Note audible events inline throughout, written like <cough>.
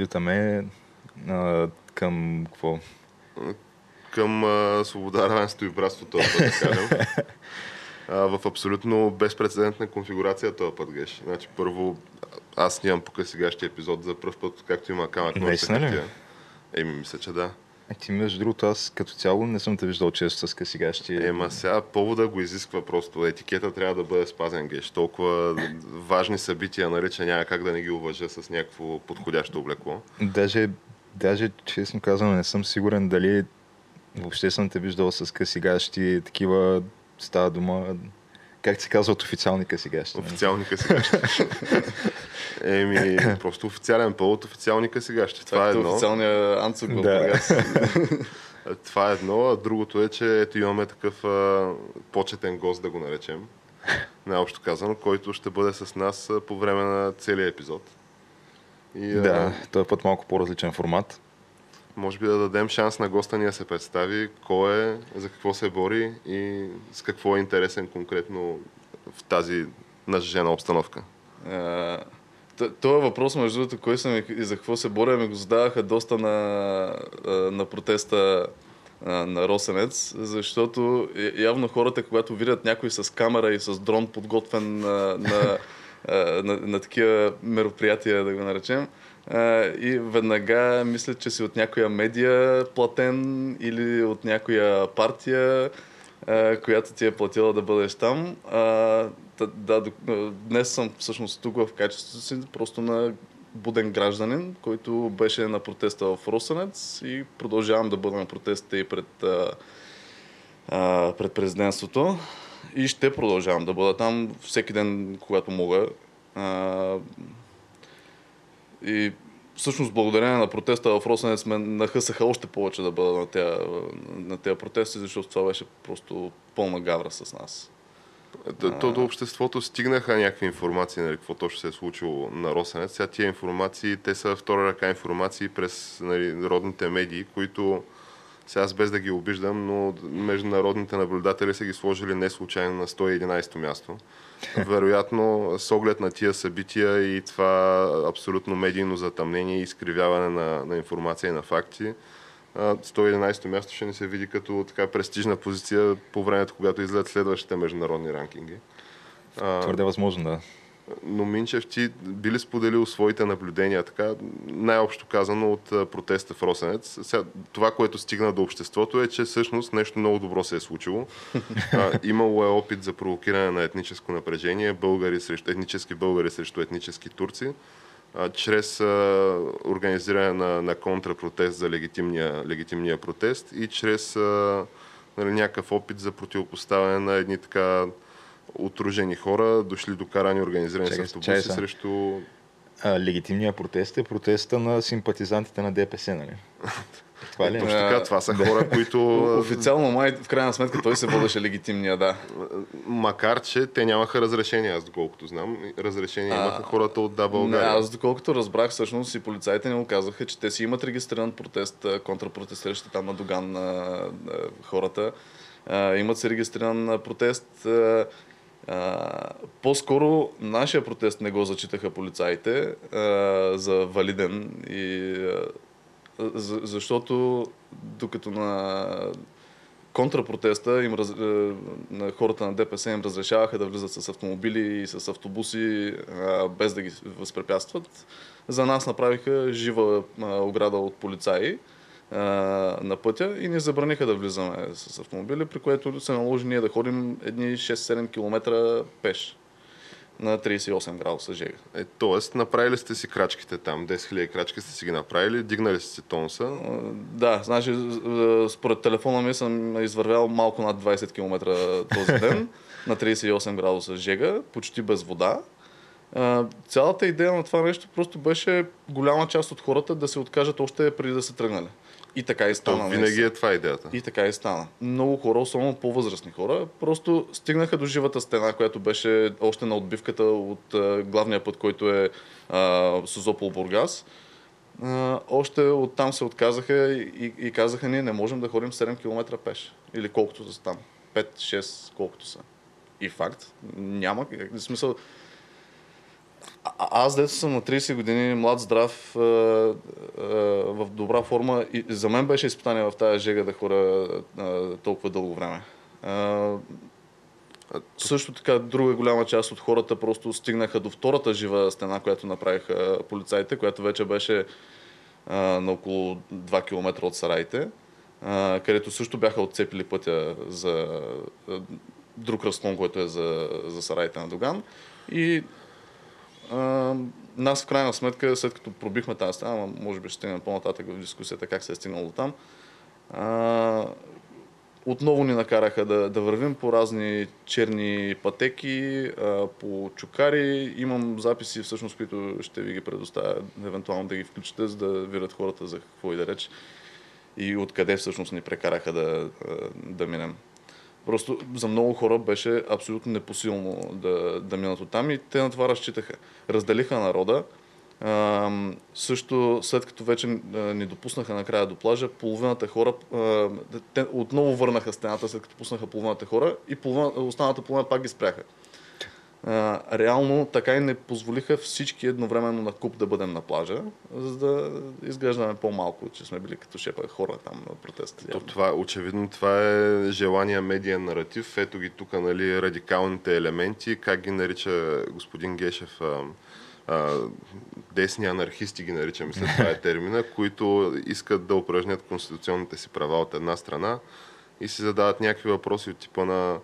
Отлитаме а, към какво? Към а, свобода, равенство и братство този път, да кажем. а, в абсолютно безпредседентна конфигурация този път, Геш. Значи, първо, аз снимам по сегащия епизод за първ път, както има камък. Наистина ли? Еми, мисля, че да. Е, ти между другото, аз като цяло не съм те виждал често с късигащи. Ема сега повода го изисква просто. Етикета трябва да бъде спазен, геш. Толкова важни събития, нали, че няма как да не ги уважа с някакво подходящо облекло. Даже, даже честно казано, не съм сигурен дали въобще съм те виждал с късигащи такива става дума как се казват официални късигащи? Официални късигащи. <laughs> Еми, просто официален повод, официални късигащи. Това е едно. Официалния анцук да. <laughs> Това е едно, а другото е, че ето имаме такъв а, почетен гост, да го наречем, най-общо казано, който ще бъде с нас а, по време на целия епизод. И, да, а, този път малко по-различен формат. Може би да дадем шанс на госта ни да се представи кой е, за какво се бори и с какво е интересен конкретно в тази нажежена обстановка. Това въпрос, между другото, кой съм и за какво се боря, ми го задаваха доста на, на протеста на Росенец, защото явно хората, когато видят някой с камера и с дрон подготвен на, на, на, на, на такива мероприятия, да го наречем, и веднага мислят, че си от някоя медия платен или от някоя партия, която ти е платила да бъдеш там. Да, днес съм всъщност тук в качеството си просто на буден гражданин, който беше на протеста в Росенец и продължавам да бъда на протестите и пред, пред президентството. И ще продължавам да бъда там всеки ден, когато мога. И всъщност благодарение на протеста в Росенец ме нахъсаха още повече да бъда на тези, на протести, защото това беше просто пълна гавра с нас. Да, то до обществото стигнаха някакви информации, нали, какво точно се е случило на Росенец. Сега тия информации, те са втора ръка информации през нали, народните медии, които сега аз без да ги обиждам, но международните наблюдатели са ги сложили не случайно на 111-то място. Вероятно, с оглед на тия събития и това абсолютно медийно затъмнение и изкривяване на, на информация и на факти, 111-то място ще ни се види като така престижна позиция по времето, когато излезат следващите международни ранкинги. Твърде възможно, да но Минчев, ти би ли споделил своите наблюдения, така, най-общо казано от протеста в Росенец? Сега, това, което стигна до обществото е, че всъщност нещо много добро се е случило. А, имало е опит за провокиране на етническо напрежение, българи срещу, етнически българи срещу етнически турци, чрез организиране на, на контрапротест за легитимния, легитимния протест и чрез нали, някакъв опит за противопоставяне на едни така отружени хора, дошли до карани, организирани чакай, с автобуси чакай, срещу... А, легитимният протест е протеста на симпатизантите на ДПС, нали? <laughs> Това ли? Е? Точно така, това са хора, които... <laughs> Официално май, в крайна сметка, той се водеше легитимния, да. Макар, че те нямаха разрешение, аз доколкото знам. Разрешение имаха хората от Да България. Не, аз доколкото разбрах, всъщност и полицаите ни казаха, че те си имат регистриран протест, контрапротестиращи там на Доган на хората. имат си регистриран протест по-скоро нашия протест не го зачитаха полицаите а, за валиден и а, за, защото докато на контрапротеста им раз, на хората на ДПС им разрешаваха да влизат с автомобили и с автобуси без да ги възпрепятстват, за нас направиха жива ограда от полицаи на пътя и ни забраниха да влизаме с автомобили, при което се наложи ние да ходим едни 6-7 км пеш на 38 градуса жега. Е, тоест, направили сте си крачките там, 10 000 крачки сте си ги направили, дигнали сте тонуса. Да, значи според телефона ми съм извървял малко над 20 км този ден <laughs> на 38 градуса жега, почти без вода. Цялата идея на това нещо просто беше голяма част от хората да се откажат още преди да са тръгнали. И така и То стана. винаги наистина. е това идеята. И така и стана. Много хора, особено по-възрастни хора, просто стигнаха до живата стена, която беше още на отбивката от а, главния път, който е а, Созопол Бургас. А, още оттам се отказаха и, и, казаха, ние не можем да ходим 7 км пеш. Или колкото са там. 5-6, колкото са. И факт, няма смисъл. А, аз дето съм на 30 години, млад, здрав, а, а, в добра форма. И за мен беше изпитание в тази жега да хора а, толкова дълго време. А, също така, друга голяма част от хората просто стигнаха до втората жива стена, която направиха полицаите, която вече беше а, на около 2 км от сараите, а, където също бяха отцепили пътя за а, друг разклон, който е за, за сараите на Доган. И а, нас в крайна сметка, след като пробихме тази стена, ама може би ще стигнем по-нататък в дискусията как се е стигнало до там, а, отново ни накараха да, да вървим по разни черни пътеки, а, по чукари. Имам записи, всъщност, които ще ви ги предоставя, евентуално да ги включите, за да видят хората за какво и да реч. И откъде всъщност ни прекараха да, да минем. Просто за много хора беше абсолютно непосилно да, да минат оттам и те на това разчитаха. Разделиха народа. А, също след като вече ни допуснаха накрая до плажа, половината хора, а, те отново върнаха стената след като пуснаха половината хора и половина, останалата половина пак ги спряха. А, реално така и не позволиха всички едновременно на куп да бъдем на плажа, за да изглеждаме по-малко, че сме били като шепа хора там на протест. То, това, очевидно това е желания медиен наратив. Ето ги тук нали, радикалните елементи, как ги нарича господин Гешев, а, десни анархисти ги нарича, мисля, това е термина, <laughs> които искат да упражнят конституционните си права от една страна и си задават някакви въпроси от типа на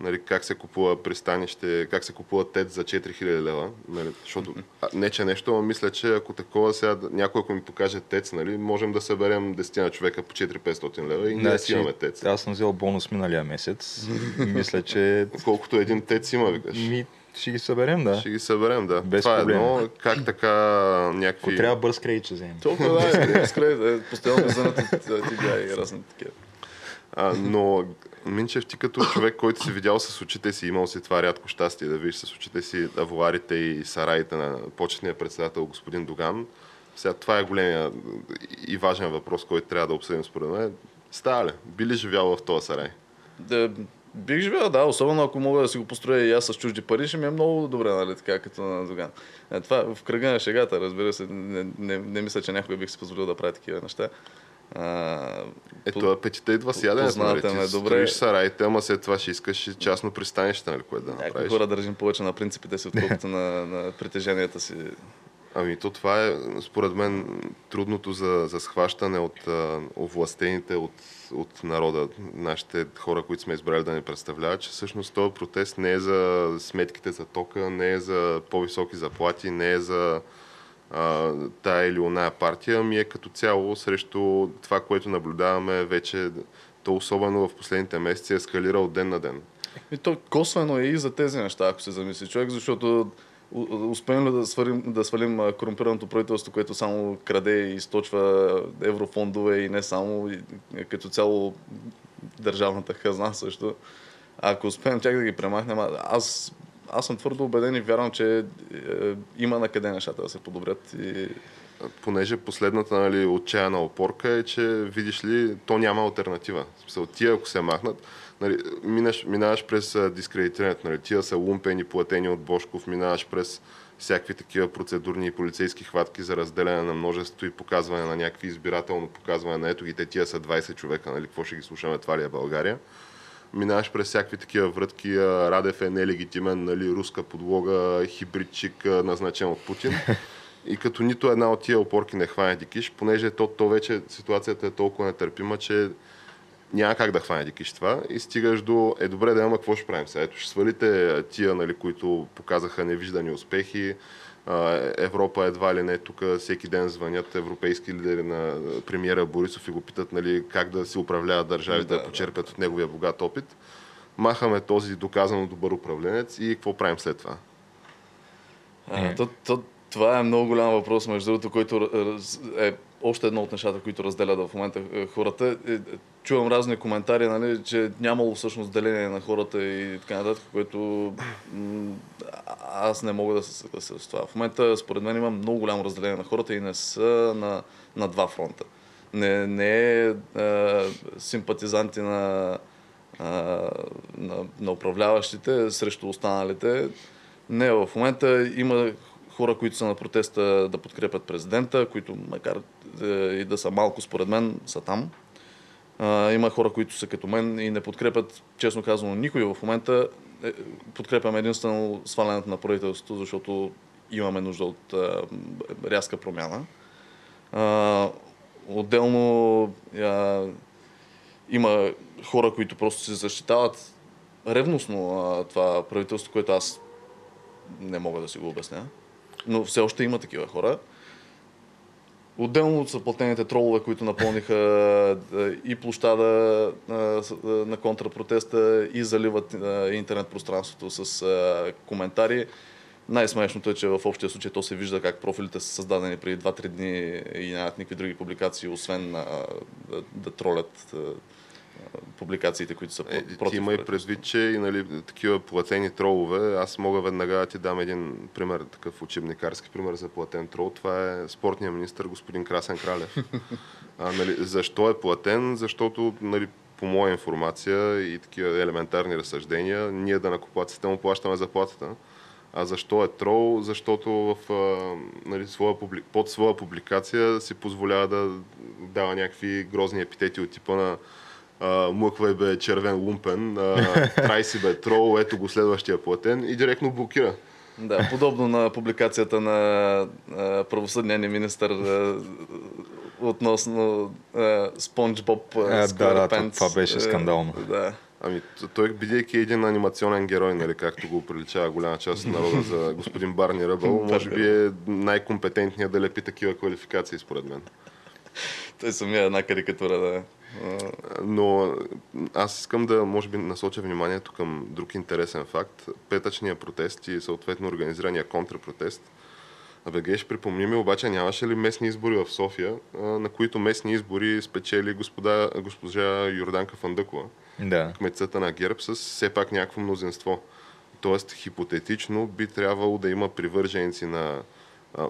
нали, как се купува пристанище, как се купува ТЕЦ за 4000 лева. Нали, защото, не че нещо, но мисля, че ако такова сега, да- някой ако ми покаже ТЕЦ, нали, можем да съберем 10 на човека по 4-500 лева и ние Значи, си имаме ТЕЦ. Аз съм взел бонус миналия месец. <laughs> Мисля, че Колкото един ТЕЦ има, викаш. ми, ще ги съберем, да. Ще ги съберем, да. Без Това е проблем. едно. Как така Ако някакви... трябва бърз кредит, ще вземем. Толкова да, <laughs> е, скрей, е, постоянно ми звънят от TBI и разни такива. А, но, Минчев, ти като човек, който си видял с очите си, имал си това рядко щастие да видиш с очите си авуарите и сараите на почетния председател господин Доган, сега това е големия и важен въпрос, който трябва да обсъдим според мен. Става ли? Би ли живял в този сарай? Да, бих живял, да, особено ако мога да си го построя и аз с чужди пари, ще ми е много добре, нали, така като на Доган. Е, това в кръга на шегата, разбира се, не, не, не мисля, че някога бих си позволил да правя такива неща. А, Ето, по- апетита идва с яденето, нали? ме добре. строиш сараите, ама след това ще искаш частно пристанище, нали, което да Някои направиш. хора държим повече на принципите си, отколкото <laughs> на, на притеженията си. Ами то това е, според мен, трудното за, за схващане от а, овластените от, от народа, нашите хора, които сме избрали да ни представляват, че всъщност този протест не е за сметките за тока, не е за по-високи заплати, не е за тая или оная партия, ами е като цяло срещу това, което наблюдаваме вече, то особено в последните месеци ескалира от ден на ден. И то косвено е и за тези неща, ако се замисли човек, защото успеем ли да свалим, да свалим корумпираното правителство, което само краде и източва еврофондове и не само, и, като цяло държавната хазна също. Ако успеем тях да ги премахнем, аз, аз съм твърдо убеден и вярвам, че е, има на къде нещата да се подобрят. И... понеже последната нали, отчаяна опорка е, че видиш ли, то няма альтернатива. Смисъл, тия ако се махнат, нали, минаш, минаваш през дискредитирането, нали, тия са лумпени, платени от Бошков, минаваш през всякакви такива процедурни и полицейски хватки за разделяне на множество и показване на някакви избирателно показване на ето ги, те тия са 20 човека, нали, какво ще ги слушаме, това ли е България минаваш през всякакви такива врътки. Радев е нелегитимен, нали, руска подлога, хибридчик, назначен от Путин. <laughs> И като нито една от тия опорки не хване дикиш, понеже то, то вече ситуацията е толкова нетърпима, че няма как да хване дикиш това и стигаш до, е добре да има какво ще правим сега. Ето ще свалите тия, нали, които показаха невиждани успехи, Европа едва ли не, тук всеки ден звънят европейски лидери на премиера Борисов и го питат нали, как да си управляват държавите, да, да почерпят от неговия богат опит. Махаме този доказано добър управленец и какво правим след това? А, то, то, това е много голям въпрос, между другото, който е още едно от нещата, които разделят в момента е, хората. Е, чувам разни коментари, нали, че нямало всъщност деление на хората и така нататък, което аз не мога да се съглася с това. В момента, според мен, има много голямо разделение на хората и не са на, на два фронта. Не, не е симпатизанти на, а, на, на управляващите срещу останалите. Не, в момента има хора, които са на протеста да подкрепят президента, които макар е, и да са малко според мен, са там. Има хора, които са като мен и не подкрепят, честно казано, никой в момента. Е, подкрепям единствено свалянето на правителството, защото имаме нужда от рязка промяна. Отделно има хора, които просто се защитават ревностно това правителство, което аз не мога да си го обясня но все още има такива хора. Отделно са платените тролове, които напълниха и площада на контрапротеста и заливат интернет пространството с коментари. Най-смешното е, че в общия случай то се вижда как профилите са създадени преди 2-3 дни и нямат никакви други публикации, освен да, да тролят публикациите, които са е, против. Ти има и предвид, че и нали, такива платени тролове, аз мога веднага да ти дам един пример, такъв учебникарски пример за платен трол. Това е спортния министр господин Красен Кралев. <laughs> а, нали, защо е платен? Защото нали, по моя информация и такива елементарни разсъждения, ние да накупаците му плащаме заплатата. А защо е трол? Защото в, а, нали, своя, под своя публикация си позволява да дава някакви грозни епитети от типа на мъквай бе червен лумпен, трай си бе трол, ето го следващия платен и директно блокира. Да, подобно на публикацията на правосъдния ни министър а, относно Спонж Боб да, да, това беше скандално. да. Ами, той, бидейки един анимационен герой, нали, както го приличава голяма част от народа за господин Барни Ръбъл, <laughs> може би е най-компетентният да лепи такива квалификации, според мен. Той самия една карикатура, да. Но аз искам да, може би, насоча вниманието към друг интересен факт. Петъчния протест и съответно организирания контрпротест. Абе, ще припомни ми, обаче нямаше ли местни избори в София, на които местни избори спечели господа, госпожа Йорданка Фандъкова, да. кметцата на ГЕРБ, с все пак някакво мнозинство. Тоест, хипотетично би трябвало да има привърженици на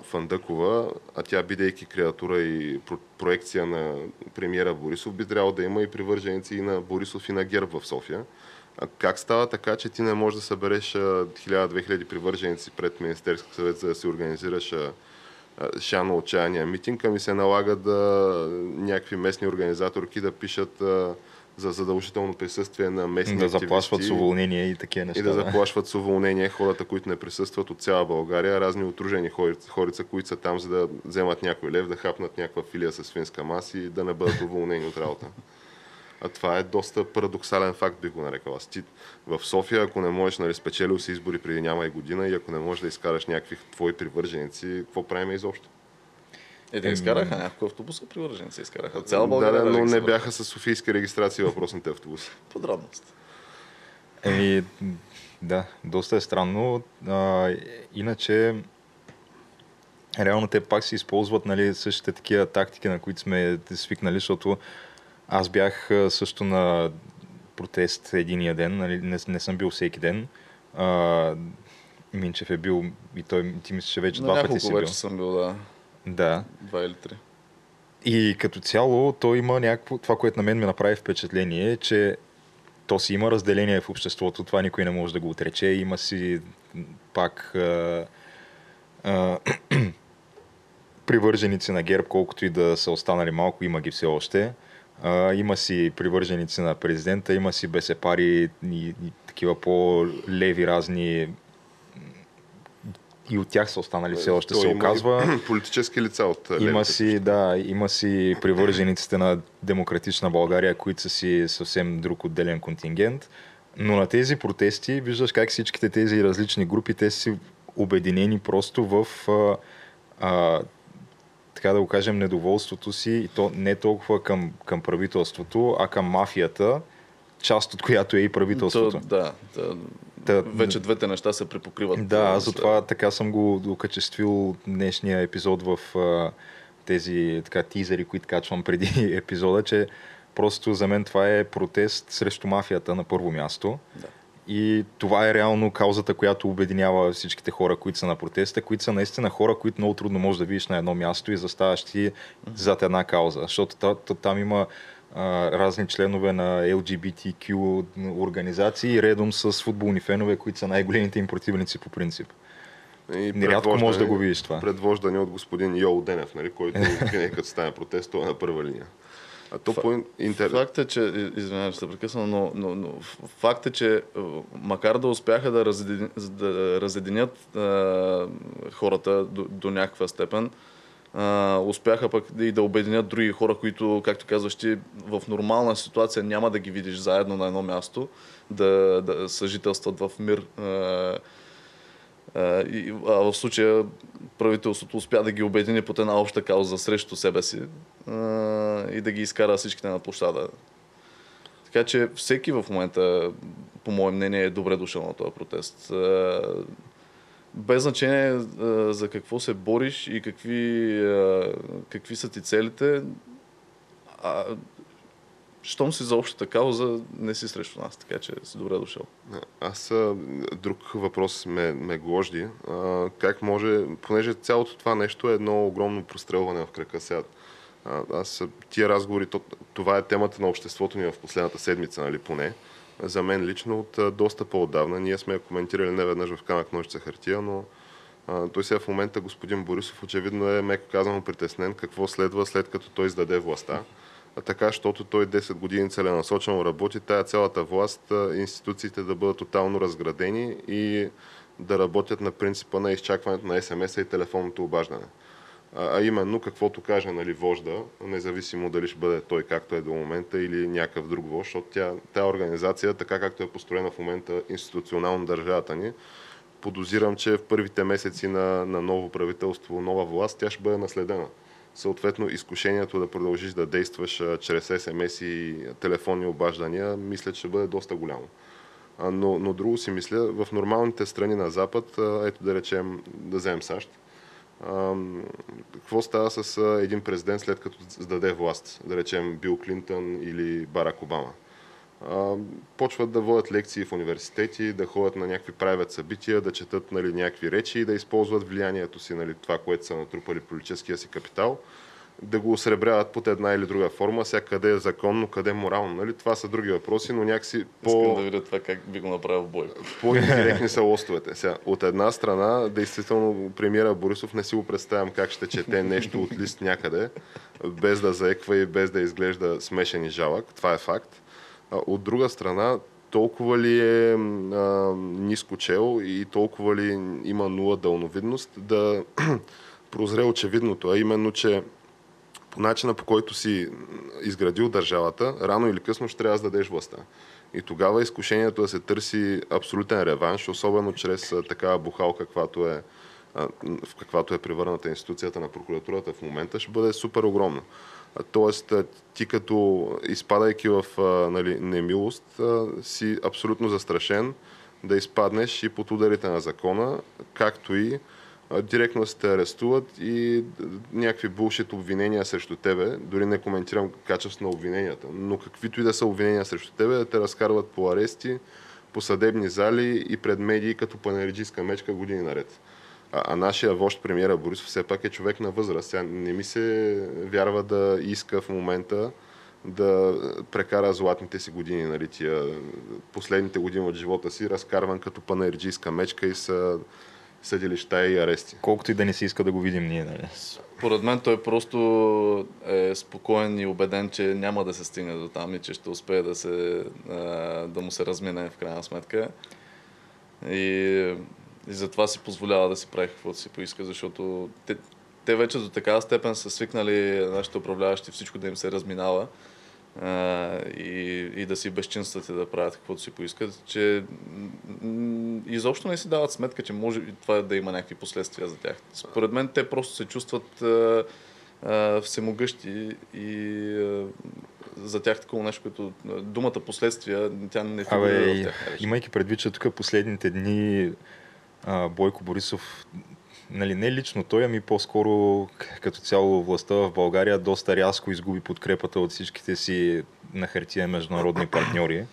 Фандъкова, а тя бидейки креатура и проекция на премиера Борисов, би трябвало да има и привърженици и на Борисов и на ГЕРБ в София. А как става така, че ти не можеш да събереш 1000-2000 привърженици пред Министерски съвет, за да си организираш шано отчаяния митинг, а ми се налага да някакви местни организаторки да пишат за задължително присъствие на местни Да заплашват с уволнение и такива неща. И да, да заплашват с уволнение хората, които не присъстват от цяла България, разни отружени хорица, които са там, за да вземат някой лев, да хапнат някаква филия с свинска маса и да не бъдат уволнени от работа. А това е доста парадоксален факт, би го нарекал. Аз ти в София, ако не можеш, нали, спечелил си избори преди няма и година и ако не можеш да изкараш някакви твои привърженици, какво правим изобщо? Е, да изкараха някакво автобуса, привърженици изкараха. Цяла България. Да, да, но не бяха с Софийска регистрация въпросните автобуси. <laughs> Подробност. Еми, да, доста е странно. А, иначе, реално те пак си използват нали, същите такива тактики, на които сме свикнали, защото аз бях също на протест единия ден, нали, не, не съм бил всеки ден. А, Минчев е бил и той, ти мислиш, че вече на два пъти си бил. вече съм бил, да. Да. Два или три. И като цяло той има някакво, това, което на мен ми направи впечатление, е, че то си има разделение в обществото, това никой не може да го отрече, има си пак а, а, <clears throat> привърженици на ГЕРБ, колкото и да са останали малко, има ги все още. А, има си привърженици на президента, има си бесепари и, и такива по-леви разни и от тях са останали все още То се има оказва. <clears throat> Политически лица от Има левите си, да, има си привържениците на демократична България, които са си съвсем друг отделен контингент. Но на тези протести виждаш как всичките тези различни групи, те са си обединени просто в а, а, така да го кажем, недоволството си, и то не толкова към, към правителството, а към мафията, част от която е и правителството. То, да, да, Та- вече двете неща се припокриват. Да, затова така съм го окачествил днешния епизод в а, тези така, тизери, които качвам преди <laughs> епизода, че просто за мен това е протест срещу мафията на първо място. Да. И това е реално каузата, която обединява всичките хора, които са на протеста, които са наистина хора, които много трудно можеш да видиш на едно място и заставаш ти зад една кауза. Защото та- та- там има разни членове на LGBTQ организации, редом с футболни фенове, които са най-големите им противници по принцип. И Нерядко можеш да го видиш това. Предвождани от господин Йоу Денев, нали, който <laughs> винаги като стане протест, той е на първа линия. А то по интерес... Факт е, че, извинявай, че се прекъсвам, но, но, но факт е, че макар да успяха да, разедин, да разединят а, хората до, до някаква степен, успяха пък и да обединят други хора, които, както казваш ти, в нормална ситуация няма да ги видиш заедно на едно място, да, да съжителстват в мир. А, а в случая правителството успя да ги обедини под една обща кауза срещу себе си а, и да ги изкара всичките на площада. Така че всеки в момента, по мое мнение, е добре дошъл на този протест. А, без значение а, за какво се бориш и какви, а, какви са ти целите, а, щом си за общата кауза, не си срещу нас, така че си добре дошъл. Аз а, друг въпрос ме, ме гложди. А, как може, понеже цялото това нещо е едно огромно прострелване в крака сега. Аз тия разговори, то, това е темата на обществото ни в последната седмица, нали поне. За мен лично от доста по-отдавна. Ние сме я коментирали не веднъж в камък ножица хартия, но той сега в момента господин Борисов очевидно е меко казано притеснен какво следва след като той издаде властта. Така, защото той 10 години целенасочено работи, тая цялата власт, институциите да бъдат тотално разградени и да работят на принципа на изчакването на СМС-а и телефонното обаждане. А, именно каквото каже нали, вожда, независимо дали ще бъде той както е до момента или някакъв друг вожд, защото тя, тя организация, така както е построена в момента институционално държавата ни, подозирам, че в първите месеци на, на ново правителство, нова власт, тя ще бъде наследена. Съответно, изкушението да продължиш да действаш чрез СМС и телефонни обаждания, мисля, че ще бъде доста голямо. Но, но друго си мисля, в нормалните страни на Запад, ето да речем, да вземем САЩ, какво става с един президент след като сдаде власт, да речем Бил Клинтън или Барак Обама? Почват да водят лекции в университети, да ходят на някакви правят събития, да четат нали, някакви речи и да използват влиянието си, нали, това, което са натрупали политическия си капитал, да го осребряват под една или друга форма, сега къде е законно, къде е морално. Нали? Това са други въпроси, но някакси по... Искам да видя това как би го направил Бойко. <laughs> по-индиректни са лостовете. Сега, от една страна, действително, премиера Борисов не си го представям как ще чете нещо от лист някъде, без да заеква и без да изглежда смешен и жалък. Това е факт. От друга страна, толкова ли е а, ниско чел и толкова ли има нула дълновидност да <clears throat> прозре очевидното, а именно, че по начина по който си изградил държавата, рано или късно ще трябва да дадеш властта. И тогава изкушението да се търси абсолютен реванш, особено чрез такава бухалка, каквато е, в каквато е превърната институцията на прокуратурата в момента, ще бъде супер огромно. Тоест, ти като изпадайки в нали, немилост, си абсолютно застрашен да изпаднеш и под ударите на закона, както и директно се те арестуват и някакви булшит обвинения срещу тебе. Дори не коментирам качество на обвиненията, но каквито и да са обвинения срещу тебе, да те разкарват по арести, по съдебни зали и пред медии като панериджийска мечка години наред. А, а нашия вожд премиера Борисов все пак е човек на възраст. Сега не ми се вярва да иска в момента да прекара златните си години, нали, тия последните години от живота си, разкарван като панериджийска мечка и са съдилища и арести. Колкото и да не се иска да го видим ние. Нали? Поред мен той просто е спокоен и убеден, че няма да се стигне до там и че ще успее да, се, да му се размине в крайна сметка. И И затова си позволява да си прави каквото си поиска, защото те, те вече до такава степен са свикнали нашите управляващи всичко да им се разминава и, и да си безчинстват и да правят каквото си поискат, че изобщо не си дават сметка, че може това да има някакви последствия за тях. Според мен те просто се чувстват а, а, всемогъщи и а, за тях такова нещо, като думата последствия, тя не фигурира в тях. имайки предвид, че тук последните дни а, Бойко Борисов, нали, не лично той, ами по-скоро като цяло властта в България доста рязко изгуби подкрепата от всичките си на хартия международни партньори.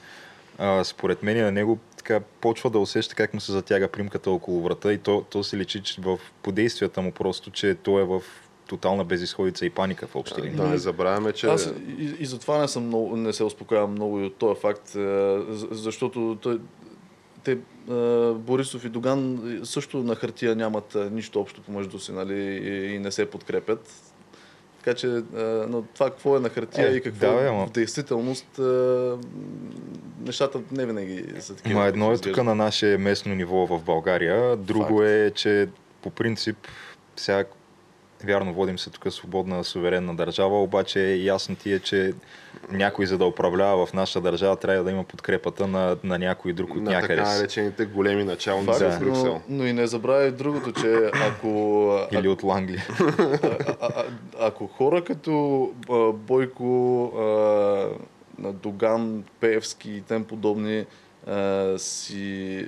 А, според мен на него така почва да усеща как му се затяга примката около врата и то, то се личи че в подействията му просто, че той е в тотална безисходица и паника в общи линии. Да не забравяме, че... Аз и, и затова не, съм много, не се успокоявам много и от този факт, е, защото той, те, е, Борисов и Доган също на хартия нямат е, нищо общо помежду си нали, и, не се подкрепят. Така че, е, но това какво е на хартия Е, и какво да, бе, ама- в действителност, нещата не винаги са такива. Ма едно е тук на наше местно ниво в България, друго Факт. е, че по принцип сега вярно водим се тук свободна, суверенна държава, обаче ясно ти е, че някой за да управлява в нашата държава трябва да има подкрепата на, на някой друг от на някъде. така си. наречените големи началници Да. в Брюксел. но, но и не забравяй другото, че ако, <laughs> Или от Ланглия. <laughs> а, а, а, ако хора като а, Бойко, а, на Доган, Пеевски и тем подобни а, си,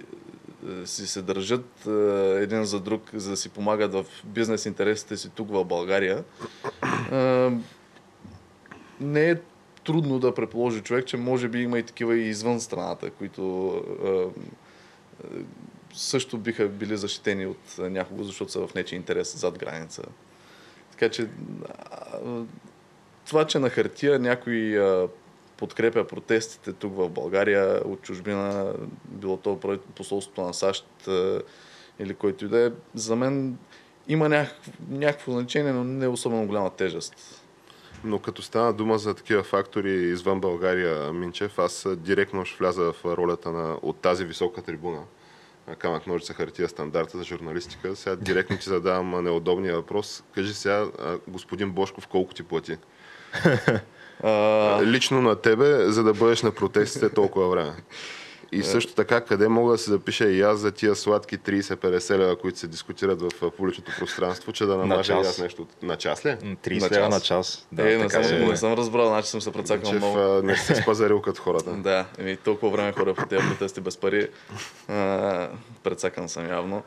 си се държат един за друг, за да си помагат в бизнес интересите си тук в България, не е трудно да предположи човек, че може би има и такива и извън страната, които а, също биха били защитени от някого, защото са в нечи интерес зад граница. Така че това, че на хартия някой подкрепя протестите тук в България от чужбина, било то посолството на САЩ или който и да е, за мен има някакво, някакво значение, но не особено голяма тежест. Но като стана дума за такива фактори извън България, Минчев, аз директно ще вляза в ролята на, от тази висока трибуна. Камък, ножица, хартия, стандарта за журналистика. Сега директно ти задавам неудобния въпрос. Кажи сега, господин Бошков, колко ти плати? <laughs> Лично на тебе, за да бъдеш на протестите толкова време. И също така, къде мога да се запиша и аз за тия сладки 30-50 лева, които се дискутират в публичното пространство, че да намажа и час. аз нещо. На час ли? М, 30 На лева час. на час. Да, е, не съм, се- не съм разбрал, значи съм се прецакал Че много. не сте спазарил като хората. <laughs> Да, еми, толкова време хора по тези протести без пари. А, прецакан съм явно.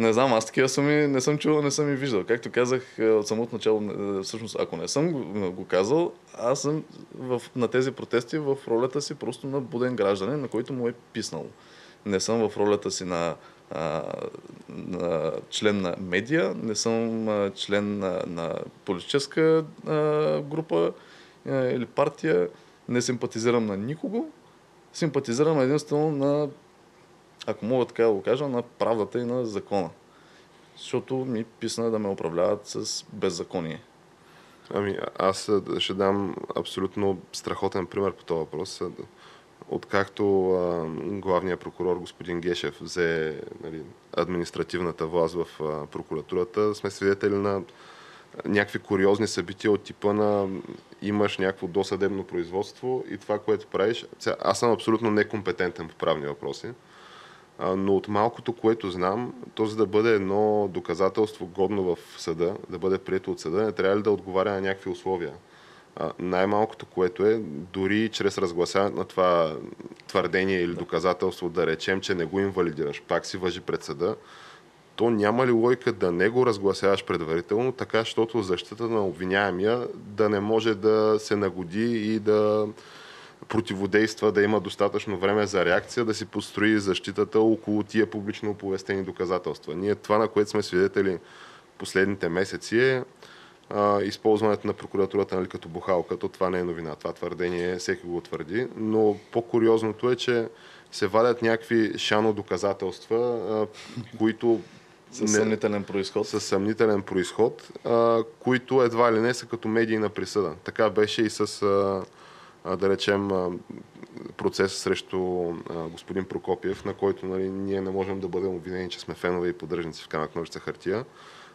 Не знам, аз такива суми не съм чувал, не съм и виждал. Както казах е, от самото начало, е, всъщност, ако не съм го, казал, аз съм в, на тези протести в ролята си просто на буден гражданин, на който му е писнало. Не съм в ролята си на, а, на член на медия, не съм а, член на, на политическа а, група а, или партия, не симпатизирам на никого, симпатизирам единствено на, ако мога така да го кажа, на правдата и на закона. Защото ми писна да ме управляват с беззаконие. Ами, аз ще дам абсолютно страхотен пример по този въпрос. Откакто главният прокурор господин Гешев взе нали, административната власт в прокуратурата, сме свидетели на някакви куриозни събития от типа на имаш някакво досъдебно производство и това, което правиш. Аз съм абсолютно некомпетентен по правни въпроси, но от малкото, което знам, то за да бъде едно доказателство годно в съда, да бъде прието от съда, не трябва ли да отговаря на някакви условия? А, най-малкото, което е, дори чрез разгласяването на това твърдение или доказателство, да речем, че не го инвалидираш, пак си въжи пред съда, то няма ли лойка да не го разгласяваш предварително, така, защото защита на обвиняемия да не може да се нагоди и да противодейства, да има достатъчно време за реакция, да си построи защитата около тия публично оповестени доказателства. Ние това, на което сме свидетели последните месеци е а, използването на прокуратурата нали, като бухалка, то това не е новина. Това твърдение всеки го твърди. Но по-куриозното е, че се вадят някакви шано доказателства, а, които С не- съмнителен происход. с съмнителен происход, а, които едва ли не са като медийна присъда. Така беше и с а, да речем, процес срещу господин Прокопиев, на който нали, ние не можем да бъдем обвинени, че сме фенове и поддръжници в камък ножица хартия.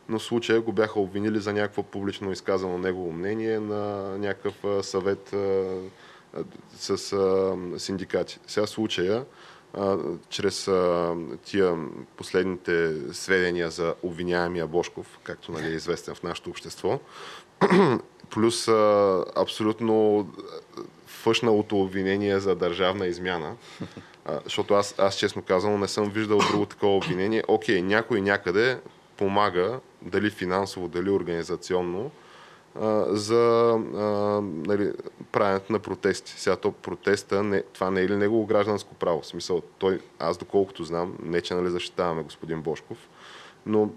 Но случая го бяха обвинили за някакво публично изказано негово мнение на някакъв съвет с синдикати. Сега случая, чрез тия последните сведения за обвиняемия Бошков, както нали, е известен в нашето общество, <clears throat> плюс абсолютно фъшналото обвинение за държавна измяна, а, защото аз, аз честно казвам не съм виждал друго такова обвинение. Окей, някой някъде помага, дали финансово, дали организационно, а, за а, нали, правенето на протести. Сега то протеста, не, това не е ли негово гражданско право? В смисъл, той, аз доколкото знам, не че нали, защитаваме господин Бошков, но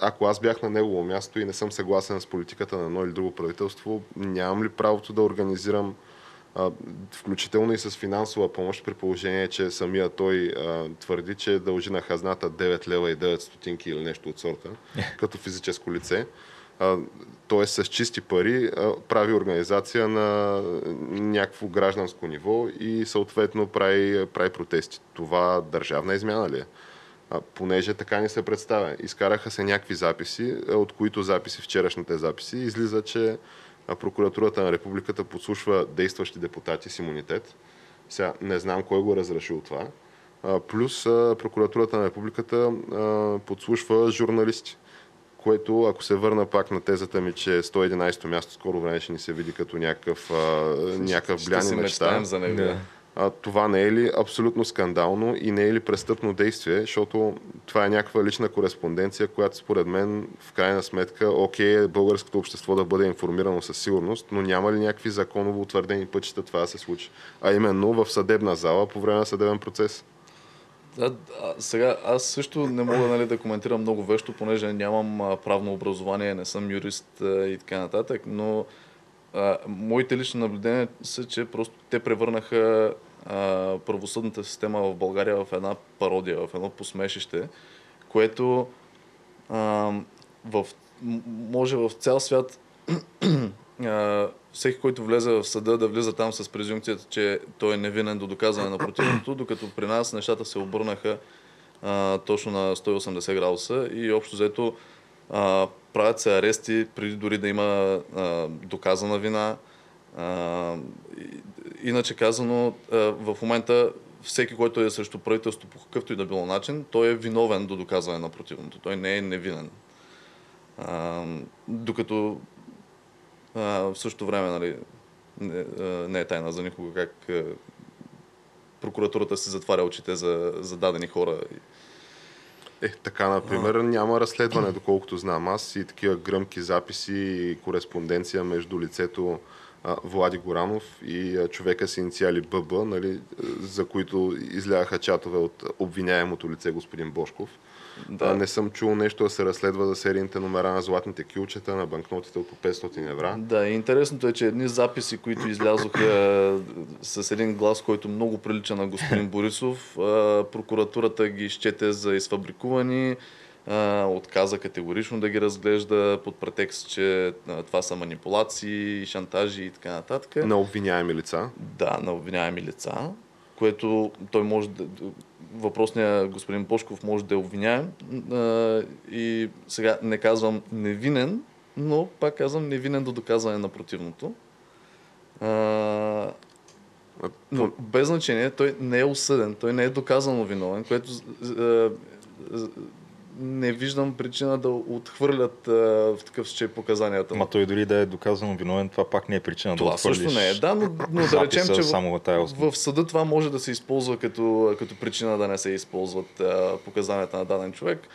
ако аз бях на негово място и не съм съгласен с политиката на едно или друго правителство, нямам ли правото да организирам включително и с финансова помощ, при положение, че самия той а, твърди, че дължи на хазната 9 лева и 9 стотинки или нещо от сорта, <laughs> като физическо лице. Т.е. с чисти пари а, прави организация на някакво гражданско ниво и съответно прави, прави протести. Това държавна измяна ли е? А, понеже така ни се представя. Изкараха се някакви записи, от които записи, вчерашните записи, излиза, че прокуратурата на републиката подслушва действащи депутати с имунитет. Сега не знам кой го е разрешил това. А, плюс а, прокуратурата на републиката а, подслушва журналисти. Което, ако се върна пак на тезата ми, че 111-то място скоро време ще ни се види като някакъв, някакъв бляни мечта. за него. Да а, това не е ли абсолютно скандално и не е ли престъпно действие, защото това е някаква лична кореспонденция, която според мен в крайна сметка, окей, е българското общество да бъде информирано със сигурност, но няма ли някакви законово утвърдени пътища това да се случи? А именно в съдебна зала по време на съдебен процес. Да, сега аз също не мога нали, да коментирам много вещо, понеже нямам правно образование, не съм юрист и така нататък, но а, моите лични наблюдения са, че просто те превърнаха правосъдната система в България в една пародия, в едно посмешище, което а, в, може в цял свят <clears throat> а, всеки, който влезе в съда, да влиза там с презумцията, че той е невинен до доказване на противното, докато при нас нещата се обърнаха а, точно на 180 градуса и общо взето а, правят се арести преди дори да има а, доказана вина. А, иначе казано, в момента всеки, който е срещу правителство по какъвто и да било начин, той е виновен до доказване на противното. Той не е невинен. А, докато а, в същото време нали, не, не е тайна за никого как а, прокуратурата си затваря очите за, за дадени хора. Е, така, например, а... няма разследване, доколкото знам аз, и такива гръмки записи и кореспонденция между лицето Влади Горанов и човека с инициали ББ, нали, за които изляха чатове от обвиняемото лице господин Бошков. Да. Не съм чул нещо да се разследва за серийните номера на златните кюлчета, на банкнотите от по 500 евра. Да, и интересното е, че едни записи, които излязоха с един глас, който много прилича на господин <laughs> Борисов, прокуратурата ги изчете за изфабрикувани, отказа категорично да ги разглежда под претекст, че това са манипулации, шантажи и така нататък. На обвиняеми лица? Да, на обвиняеми лица, което той може да... Въпросният господин Бошков може да е обвиняем и сега не казвам невинен, но пак казвам невинен до доказване на противното. но без значение, той не е осъден, той не е доказано виновен, което не виждам причина да отхвърлят а, в такъв случай показанията. Ма той дори да е доказано виновен, това пак не е причина това да отхвърлиш. Това също не е, да, но, но да речем, че в, в, в съда това може да се използва като, като причина да не се използват а, показанията на даден човек.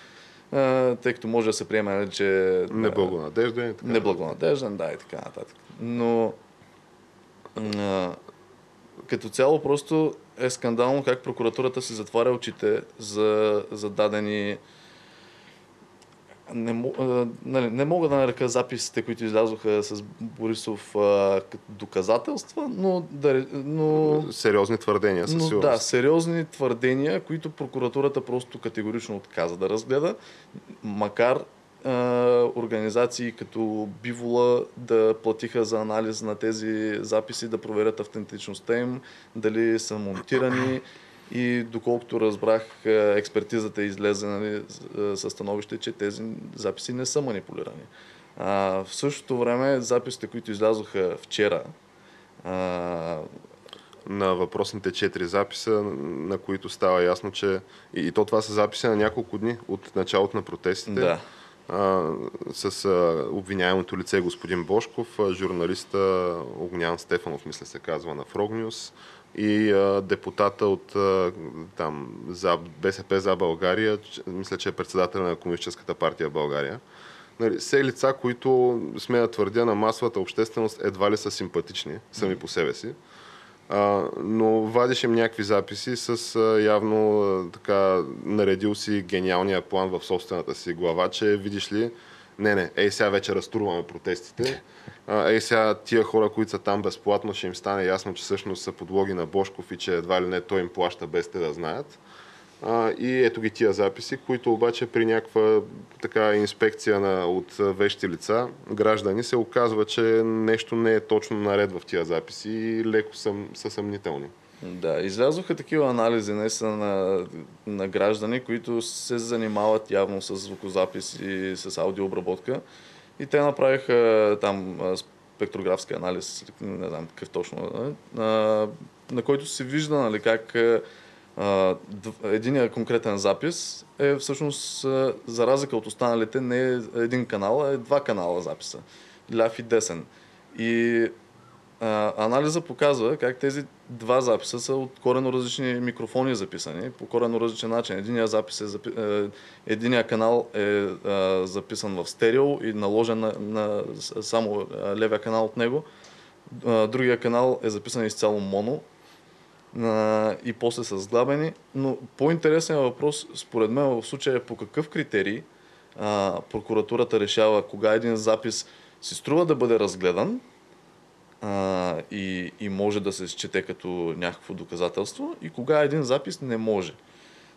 А, тъй като може да се приеме, нали, че... Неблагонадежден. Неблагонадежден, да, и така нататък. Но а, като цяло просто е скандално как прокуратурата си затваря очите за, за дадени не, нали, не мога да нарека записите, които излязоха с Борисов а, доказателства, но, да, но... Сериозни твърдения, със но, Да, сериозни твърдения, които прокуратурата просто категорично отказа да разгледа, макар а, организации като Бивола да платиха за анализ на тези записи, да проверят автентичността им, дали са монтирани и доколкото разбрах, експертизата излезе нали, със становище, че тези записи не са манипулирани. А, в същото време записите, които излязоха вчера, а, на въпросните четири записа, на които става ясно, че и, и то това са записи на няколко дни от началото на протестите. Да. А, с а, обвиняемото лице господин Бошков, а, журналиста Огнян Стефанов, мисля се казва на Фрогниус, и а, депутата от а, там, за БСП за България, мисля, че е председател на Комунистическата партия в България. Нали, все лица, които, сме да твърдя, на масовата общественост едва ли са симпатични сами по себе си. А, но вадиш им някакви записи с а, явно а, така наредил си гениалния план в собствената си глава, че видиш ли, не, не, ей сега вече разтурваме протестите. Ей сега тия хора, които са там безплатно, ще им стане ясно, че всъщност са подлоги на Бошков и че едва ли не той им плаща без те да знаят. А, и ето ги тия записи, които обаче при някаква така инспекция на, от вещи лица, граждани, се оказва, че нещо не е точно наред в тия записи и леко съм, са съмнителни. Да, излязоха такива анализи наистина на, на граждани, които се занимават явно с звукозапис и с аудиообработка. И те направиха там спектрографски анализ, не знам какъв точно, на, на който се вижда нали, как единият конкретен запис е всъщност, за разлика от останалите, не е един канал, а е два канала записа. Ляв и десен. И анализа показва как тези два записа са от корено различни микрофони записани, по корено различен начин. Единия запис е, запи... е единия канал е, записан в стерео и наложен на, на само левия канал от него. Другия канал е записан изцяло моно и после са сглабени. Но по-интересен въпрос, според мен, в случая е по какъв критерий прокуратурата решава кога един запис си струва да бъде разгледан а, и, и може да се счете като някакво доказателство и кога един запис не може.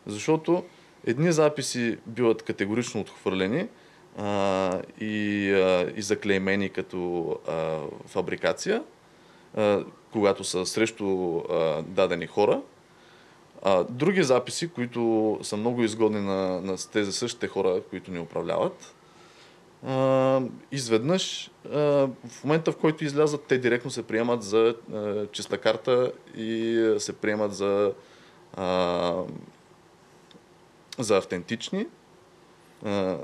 Защото едни записи биват категорично отхвърлени а, и, а, и заклеймени като а, фабрикация, а, когато са срещу а, дадени хора. А, други записи, които са много изгодни на, на тези същите хора, които ни управляват, а, изведнъж а, в момента, в който излязат, те директно се приемат за а, чиста карта и се приемат за, а, за автентични. А,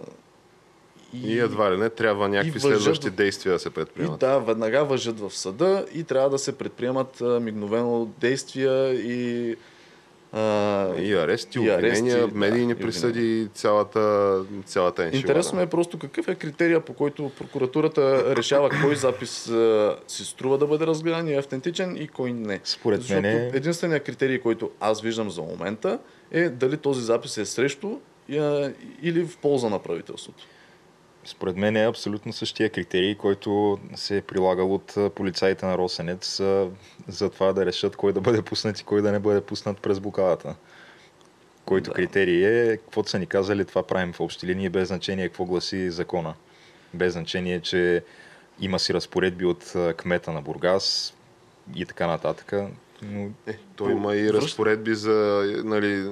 и, и едва ли не трябва някакви въжат, следващи действия да се предприемат. И да, веднага въжат в съда и трябва да се предприемат а, мигновено действия и а, и арести, и обвинения, медийни да, присъди, цялата, цялата еншилада. Интересно е просто какъв е критерия, по който прокуратурата решава кой запис а, си струва да бъде разгледан и е автентичен и кой не. Според Защото мен е... единственият критерий, който аз виждам за момента е дали този запис е срещу или в полза на правителството. Според мен е абсолютно същия критерий, който се е прилагал от полицаите на Росенец за това да решат кой да бъде пуснат и кой да не бъде пуснат през блокадата. Който да. критерий е, каквото са ни казали, това правим в общи линии, без значение какво гласи закона. Без значение, че има си разпоредби от кмета на Бургас и така нататък. Но... Е, той има и разпоредби за нали,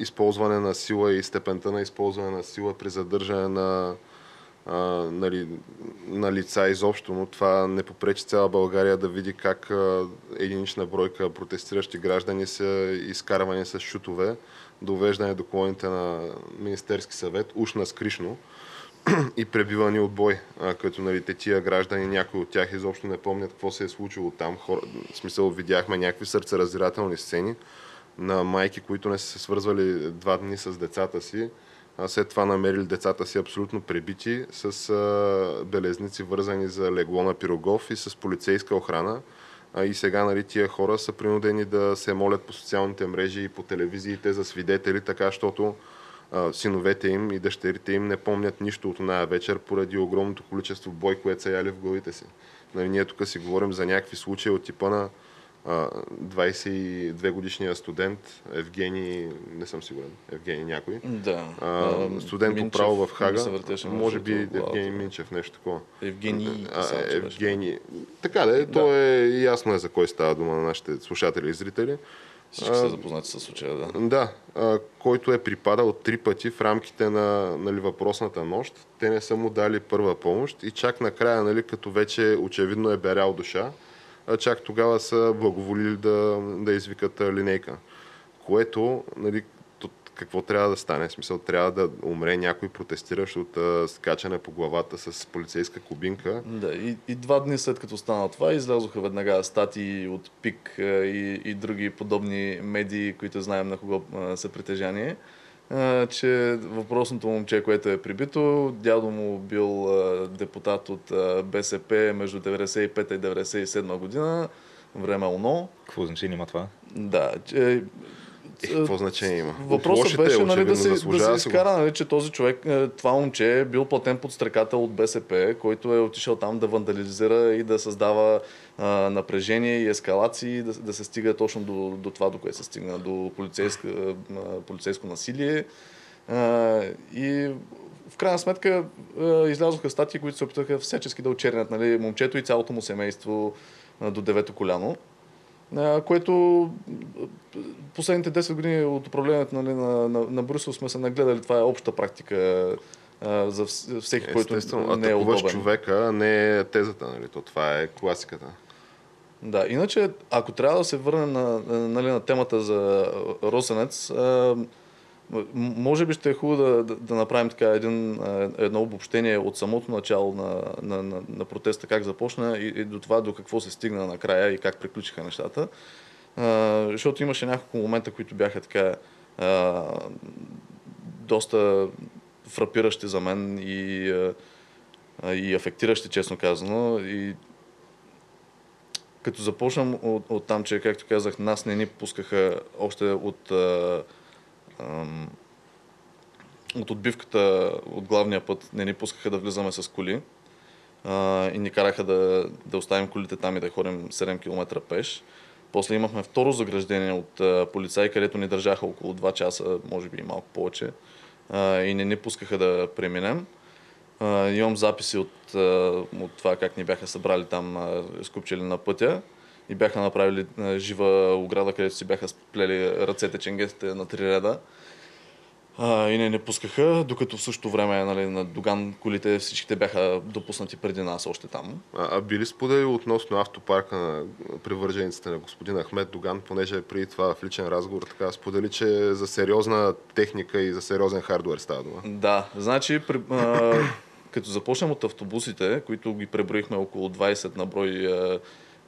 използване на сила и степента на използване на сила при задържане на, а, нали, на лица изобщо, но това не попречи цяла България да види как а, единична бройка протестиращи граждани са изкарвани с шутове, довеждане до колоните на Министерски съвет, уж на скришно и пребивани от бой, а, като нали, тия граждани, някои от тях изобщо не помнят какво се е случило там. Хора, в смисъл, видяхме някакви сърцераздирателни сцени на майки, които не са се свързвали два дни с децата си, а след това намерили децата си абсолютно пребити с а, белезници вързани за легло на Пирогов и с полицейска охрана. А и сега нали, тия хора са принудени да се молят по социалните мрежи и по телевизиите за свидетели, така, защото синовете им и дъщерите им не помнят нищо от тази вечер поради огромното количество бой, което са яли в главите си. Нали, ние тук си говорим за някакви случаи от типа на 22 годишния студент Евгений, не съм сигурен, Евгений някой, Да. а, студент по Минчев право в Хага, може би. Евгений Минчев, нещо такова. Евгений. А. Евгений. Така да, е, то е ясно е за кой става дума на нашите слушатели и зрители. Всички са запознати с случая, да. Да, а, който е припадал три пъти в рамките на нали, въпросната нощ. Те не са му дали първа помощ и чак накрая, нали, като вече очевидно е берял душа, чак тогава са благоволили да, да извикат линейка. Което, нали, какво трябва да стане? В смисъл, трябва да умре някой протестиращ от а, скачане по главата с полицейска кубинка. Да, и, и два дни след като стана това, излязоха веднага статии от ПИК и, и други подобни медии, които знаем на кого а, са притежание, че въпросното момче, което е прибито, дядо му бил депутат от БСП между 95 и 97 година, време ОНО. Какво значение има това? Да, че, Е, какво значение има? Въпросът беше нали, да, се, да си изкара, нали, че този човек, е, това момче е бил платен подстрекател от БСП, който е отишъл там да вандализира и да създава а, напрежение и ескалации, да, да се стига точно до, до това, до което се стигна, до полицейско, полицейско насилие. А, и в крайна сметка излязоха статии, които се опитаха всячески да очернят нали, момчето и цялото му семейство до девето коляно. Което последните 10 години от управлението нали, на, на, на Брюсел сме се нагледали. Това е обща практика а, за вс- всеки, който Естествено, не е удобен. човека, не тезата, нали? То това е класиката. Да, иначе, ако трябва да се върнем на, на- нали, на темата за Росенец, а, може би ще е хубаво да, да, да направим така един, едно обобщение от самото начало на, на, на, на протеста, как започна и, и до това до какво се стигна накрая и как приключиха нещата. А, защото имаше няколко момента, които бяха така а, доста фрапиращи за мен и, а, и афектиращи, честно казано. И като започнам от, от там, че, както казах, нас не ни пускаха още от, а, ам, от отбивката от главния път, не ни пускаха да влизаме с коли а, и ни караха да, да оставим колите там и да ходим 7 км пеш. После имахме второ заграждение от а, полицаи, където ни държаха около 2 часа, може би и малко повече, а, и не ни пускаха да преминем. Uh, имам записи от, uh, от това как ни бяха събрали там, uh, скупчили на пътя и бяха направили жива ограда, където си бяха сплели ръцете, ченгетите на три реда. Uh, и не не пускаха, докато в същото време нали, на Доган колите всичките бяха допуснати преди нас още там. А, а би ли относно автопарка на привържениците на господин Ахмед Доган, понеже преди това в личен разговор така сподели, че за сериозна техника и за сериозен хардуер става дума? Да, значи, при, а, <coughs> като започнем от автобусите, които ги преброихме около 20 на брой а, а,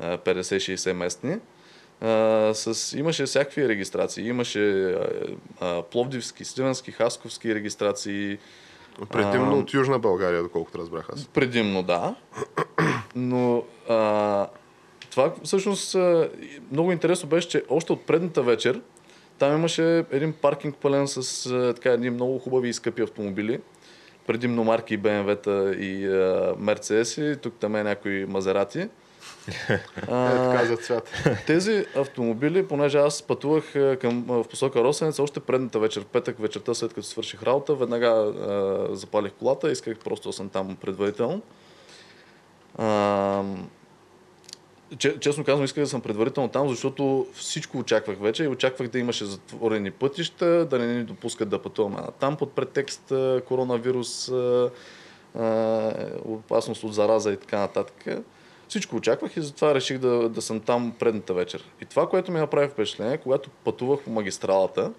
50-60 местни, а, с, имаше всякакви регистрации. Имаше а, а, пловдивски, сливенски, хасковски регистрации. Предимно А, от Южна България, доколкото разбрах аз. Предимно, да. Но а, това всъщност много интересно беше, че още от предната вечер там имаше един паркинг пълен с така, едни много хубави и скъпи автомобили. Предимно марки и а, Mercedes, тук там е някои Мазерати. Е, така за цвят. Тези автомобили, понеже аз пътувах а, към, а, в посока Росенец още предната вечер, петък вечерта, след като свърших работа, веднага а, запалих колата, исках просто да съм там предварително. А, че, честно казвам, исках да съм предварително там, защото всичко очаквах вече и очаквах да имаше затворени пътища, да не ни допускат да пътуваме там под претекст а, коронавирус, а, а, опасност от зараза и така нататък. Всичко очаквах и затова реших да, да съм там предната вечер. И това, което ми направи впечатление, когато пътувах по магистралата,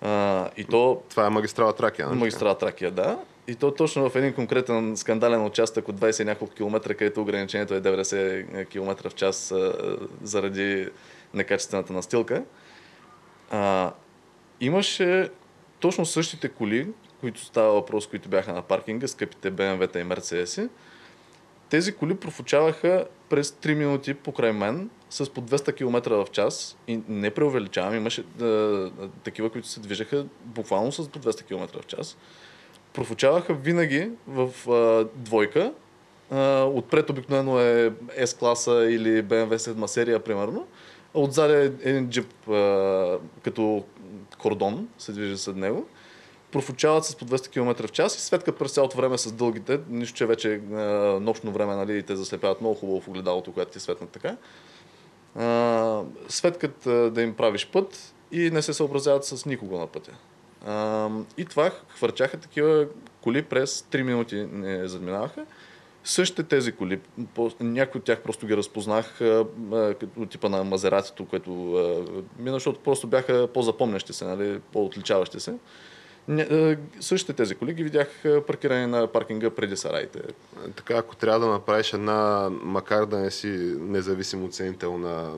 а, и то Това е магистрала Тракия. нали? Магистрала Тракия, да. И то точно в един конкретен скандален участък от 20 и няколко километра, където ограничението е 90 км в час а, заради некачествената настилка. А, имаше точно същите коли, които става въпрос, които бяха на паркинга, скъпите BMW-та и Mercedes. Тези коли профучаваха през 3 минути покрай мен с по 200 км в час и не преувеличавам, имаше а, такива, които се движеха буквално с по 200 км в час. Профучаваха винаги в а, двойка а, отпред обикновено е S-класа или BMW 7 серия, примерно. Отзад е един джип а, като кордон, се движи след него. Профучават с по 200 км в час и светкат през цялото време с дългите, нищо, че вече а, нощно време нали, те заслепяват много хубаво в огледалото, когато ти светнат така. А, светкат а, да им правиш път и не се съобразяват с никого на пътя. А, и това хвърчаха такива коли през 3 минути не задминаваха. Същите тези коли, някои от тях просто ги разпознах като типа на Мазератито, което мина, защото просто бяха по-запомнящи се, нали, по-отличаващи се. Не, същите тези коли ги видях паркирани на паркинга преди сараите. Така, ако трябва да направиш една, макар да не си независим оценител на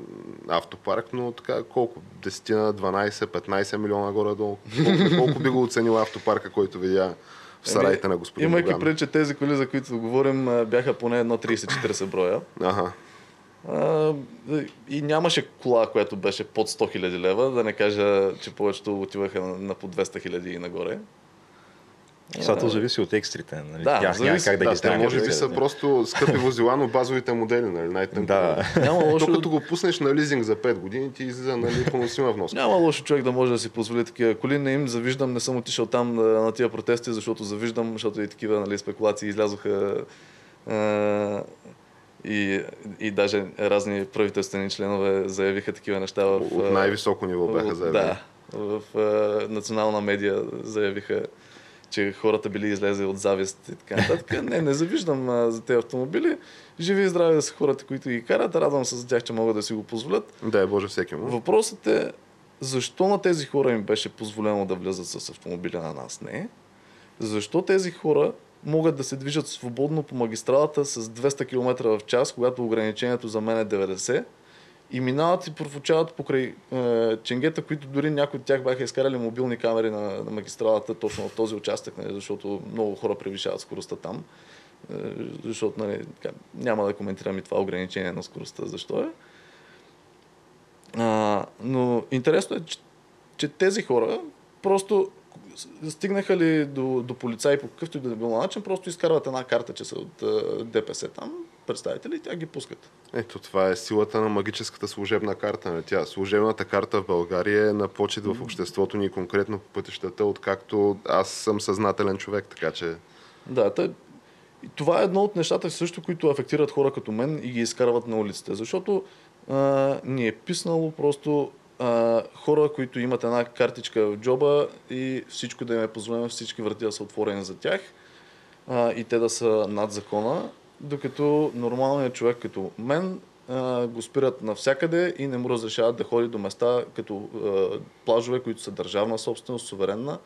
автопарк, но така колко? 10, 12, 15 милиона горе-долу? Колко, колко би го оценил автопарка, който видя в сараите на господин Имайки преди, че тези коли, за които говорим, бяха поне едно 30-40 броя. Ага. А, и нямаше кола, която беше под 100 000 лева, да не кажа, че повечето отиваха на, на по 200 000 и нагоре. Това то зависи от екстрите. Нали? Да, Тях зависи. как да, Да, ги станем. може би са просто скъпи возила, но базовите модели, нали? Най-тънко. Да. Няма лошо, Докато го пуснеш на лизинг за 5 години, ти излиза нали, поносима вноска. няма лошо човек да може да си позволи такива коли. Не им завиждам, не съм отишъл там на, на тия протести, защото завиждам, защото и такива нали, спекулации излязоха а, и, и даже разни правителствени членове заявиха такива неща в... От най-високо ниво бяха заявени. Да, в а, национална медия заявиха, че хората били излезли от завист и така нататък. <laughs> Не, не завиждам а, за тези автомобили. Живи и здрави да са хората, които ги карат. Радвам се за тях, че могат да си го позволят. Дай Боже всеки му. Въпросът е, защо на тези хора им беше позволено да влязат с автомобиля на нас? Не. Защо тези хора могат да се движат свободно по магистралата с 200 км в час, когато ограничението за мен е 90 и минават и профучават покрай е, ченгета, които дори някои от тях бяха изкарали мобилни камери на, на магистралата точно в този участък, нали, защото много хора превишават скоростта там. Е, защото нали, няма да коментирам и това ограничение на скоростта, защо е. А, но интересно е, че, че тези хора просто стигнаха ли до, до полицаи по какъвто и да било начин, просто изкарват една карта, че са от ДПС там, представители, и тя ги пускат. Ето, това е силата на магическата служебна карта. Нали? Тя, служебната карта в България е на почет в обществото ни, конкретно по пътищата, откакто аз съм съзнателен човек, така че... Да, тъй, това е едно от нещата също, които афектират хора като мен и ги изкарват на улиците. Защото а, ни е писнало просто а, хора, които имат една картичка в джоба и всичко да им е позволено, всички врати да са отворени за тях а, и те да са над закона, докато нормалният човек като мен а, го спират навсякъде и не му разрешават да ходи до места като а, плажове, които са държавна собственост, суверенна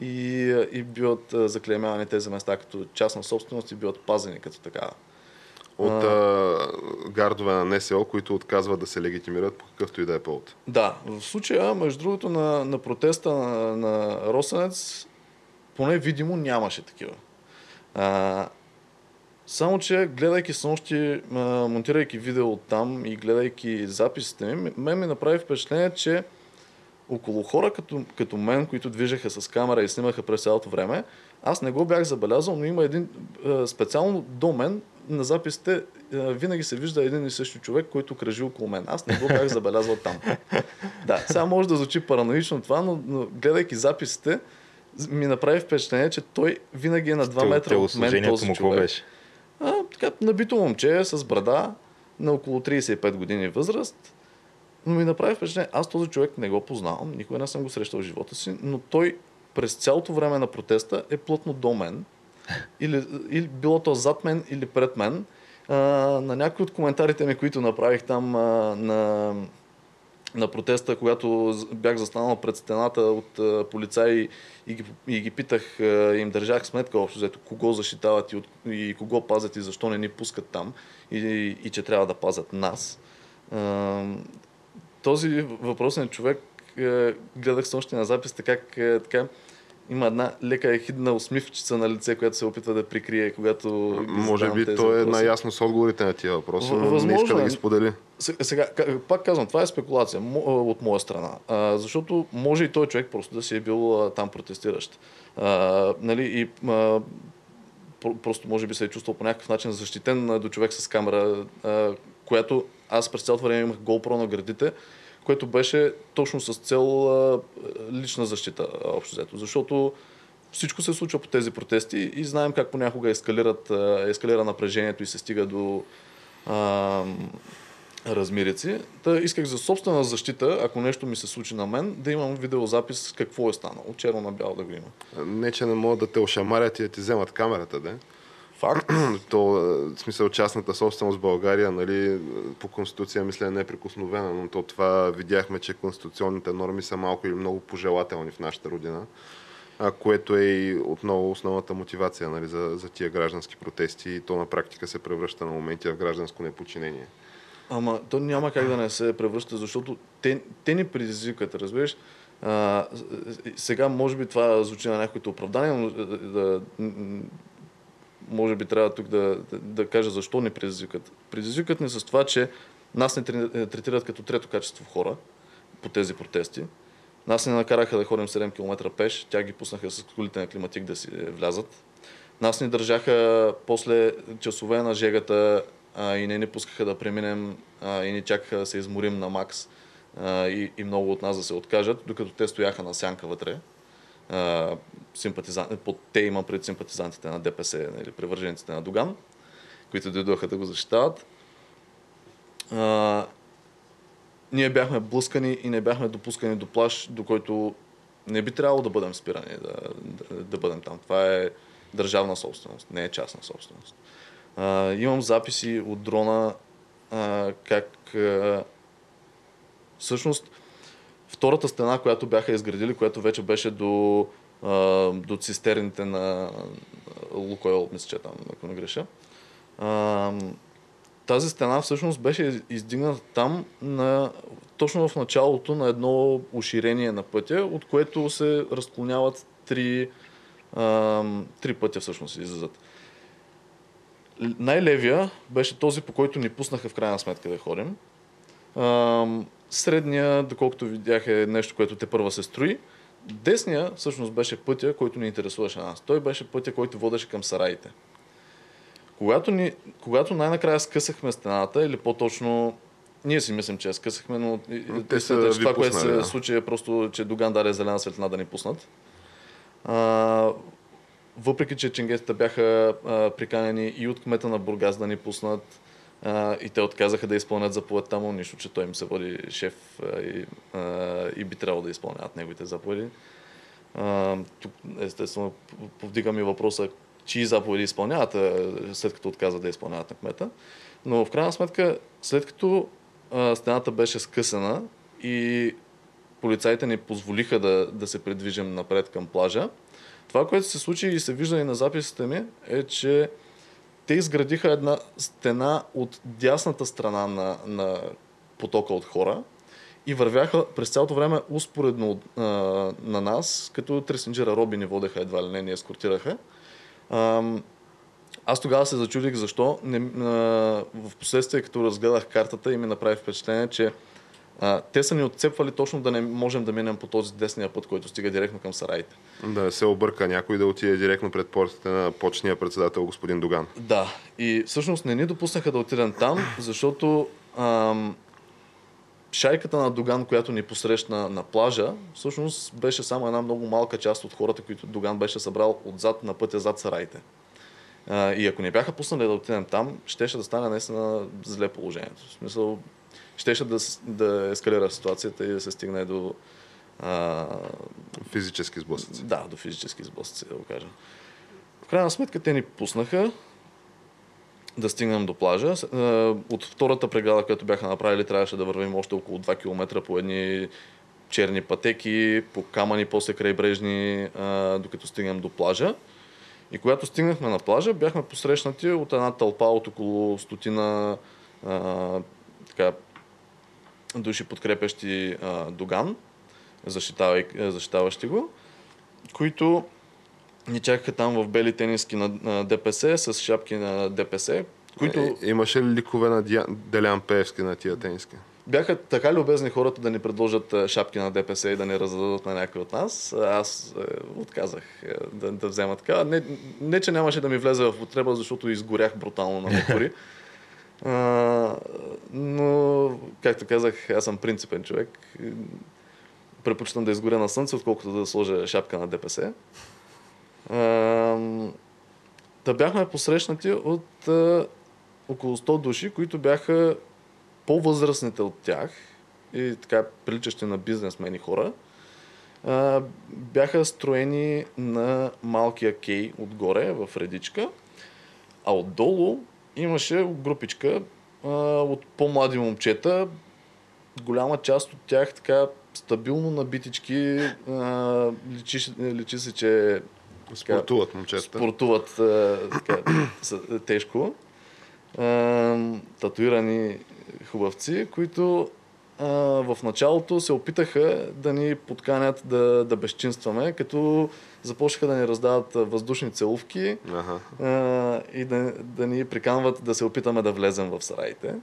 и, и биват а, заклеймявани тези места като частна собственост и биват пазени като такава. От а... гардове на НСО, които отказват да се легитимират по какъвто и да е повод. Да, в случая, между другото, на, на протеста на, на Росенец, поне видимо нямаше такива. А, само, че гледайки с нощи, а, монтирайки видео от там и гледайки записите ми, мен ми направи впечатление, че около хора като, като мен, които движеха с камера и снимаха през цялото време, аз не го бях забелязал, но има един а, специално до мен на записите а, винаги се вижда един и същи човек, който кръжи около мен. Аз не го бях забелязал там. <laughs> Да, сега може да звучи параноично това, но, но гледайки записите, ми направи впечатление, че той винаги е на 2 метра от мен този му човек. беше? А, така, набито момче с брада на около 35 години възраст. Но ми направи впечатление, аз този човек не го познавам, никога не съм го срещал в живота си, но той през цялото време на протеста е плътно до мен. Или, или било то зад мен или пред мен. А, на някои от коментарите ми, които направих там а, на, на протеста, когато бях застанал пред стената от а, полицаи и ги, и ги питах, а, им държах сметка общо, взето, кого защитават и, от, и кого пазят и защо не ни пускат там и, и, и че трябва да пазят нас. А, този въпросен човек е, гледах с още на запис, как е, така има една лека ехидна усмивчица на лице, която се опитва да прикрие, когато Може би той е въпроси. наясно с отговорите на тия въпроси, но не възможно иска да е. ги сподели. Се- Сега, пак казвам, това е спекулация от моя страна, защото може и той човек просто да си е бил там протестиращ. Нали, и просто може би се е чувствал по някакъв начин защитен до човек с камера, която аз през цялото време имах GoPro на градите, което беше точно с цел а, лична защита, общо взето. Защото всичко се случва по тези протести и знаем как понякога ескалират, а, ескалира напрежението и се стига до а, размерици. Та исках за собствена защита, ако нещо ми се случи на мен, да имам видеозапис какво е станало. Черно на бяло да го има. Не, че не могат да те ошамарят и да ти вземат камерата, да? Факт. <clears throat> То, е, в смисъл, частната собственост в България, нали, по конституция, мисля, е неприкосновена, но то това видяхме, че конституционните норми са малко или много пожелателни в нашата родина, а, което е и отново основната мотивация нали, за, за тия граждански протести и то на практика се превръща на моменти в гражданско неподчинение. Ама то няма как да не се превръща, защото те, те ни предизвикат, разбираш. А, сега може би това звучи на някоите оправдания, но да, да, м- може би трябва тук да, да, да кажа защо ни предизвикат. Предизвикат ни с това, че нас не тре- третират като трето качество хора по тези протести. Нас не накараха да ходим 7 км пеш, тя ги пуснаха с колите на климатик да си влязат. Нас ни държаха после часове на жегата а, и не ни пускаха да преминем а, и ни чакаха да се изморим на макс а, и, и много от нас да се откажат, докато те стояха на сянка вътре. А, симпатизан... Под те има пред симпатизантите на ДПС или привържениците на Доган, които дойдоха да го защитават. А, ние бяхме блъскани и не бяхме допускани до плаж, до който не би трябвало да бъдем спирани да, да, да бъдем там. Това е държавна собственост, не е частна собственост. А, имам записи от дрона а, как а, всъщност втората стена, която бяха изградили, която вече беше до, а, до цистерните на Лукойл, мисля, че е там, ако не греша. А, тази стена всъщност беше издигната там на, точно в началото на едно уширение на пътя, от което се разклоняват три, а, три пътя всъщност излизат. Най-левия беше този, по който ни пуснаха в крайна сметка да ходим. А, средния, доколкото видях, е нещо, което те първа се строи. Десния всъщност беше пътя, който ни интересуваше нас. Той беше пътя, който водеше към сараите. Когато, ни, когато най-накрая скъсахме стената, или по-точно ние си мислим, че я скъсахме, но Те са това, което пуснали, се да. случи е просто, че Доган даде зелена светлина да ни пуснат. А, въпреки, че ченгетите бяха а, приканени и от кмета на Бургас да ни пуснат, а, и те отказаха да изпълнят заповедта му, нищо, че той им се води шеф а, и, а, и би трябвало да изпълняват неговите заповеди. А, тук, естествено, повдигам и въпроса, чии заповеди изпълняват, след като отказват да изпълняват на кмета. Но в крайна сметка, след като а, стената беше скъсана и полицаите ни позволиха да, да се придвижим напред към плажа, това, което се случи и се вижда и на записите ми, е, че те изградиха една стена от дясната страна на, на потока от хора и вървяха през цялото време успоредно а, на нас, като тресенджера Роби ни водеха едва ли не, ни ескортираха. Ам, аз тогава се зачудих защо. Не, а, в последствие, като разгледах картата и ми направи впечатление, че а, те са ни отцепвали точно да не можем да минем по този десния път, който стига директно към сараите. Да се обърка някой да отиде директно пред портите на почния председател господин Доган. Да, и всъщност не ни допуснаха да отидем там, защото ам, шайката на Доган, която ни посрещна на плажа, всъщност беше само една много малка част от хората, които Доган беше събрал отзад на пътя зад сараите. А, и ако не бяха пуснали да отидем там, щеше да стане наистина зле положението. В смисъл, щеше да, да ескалира ситуацията и да се стигне до а, Физически сблъсъци. да, до физически сблъсъци, да го кажа. В крайна сметка те ни пуснаха да стигнем до плажа. От втората преграда, която бяха направили, трябваше да вървим още около 2 км по едни черни пътеки, по камъни, после крайбрежни, докато стигнем до плажа. И когато стигнахме на плажа, бяхме посрещнати от една тълпа от около стотина а, така, души подкрепящи а, Доган, защитаващи го, които ни чакаха там в бели тениски на, на ДПС с шапки на ДПС, които... Е, имаше ли ликове на Дия... Делян Пеевски на тия тениски? бяха така любезни хората да ни предложат шапки на ДПС и да ни раздадат на някой от нас. Аз е, отказах е, да, да взема така. Не, не, че нямаше да ми влезе в употреба, защото изгорях брутално на метори. <laughs> Но, както казах, аз съм принципен човек. Предпочитам да изгоря на слънце, отколкото да сложа шапка на ДПС. А, да бяхме посрещнати от а, около 100 души, които бяха по-възрастните от тях и така приличащи на бизнесмени хора, а, бяха строени на малкия кей отгоре в редичка, а отдолу имаше групичка а, от по-млади момчета, голяма част от тях така стабилно набитички, а, личи, личи се, че Спортуват момчета. спортуват а, така, <clears throat> с- тежко. А, татуирани хубавци, които а, в началото се опитаха да ни подканят да, да безчинстваме, като започнаха да ни раздават въздушни целувки Аха. а, и да, да ни приканват да се опитаме да влезем в сараите.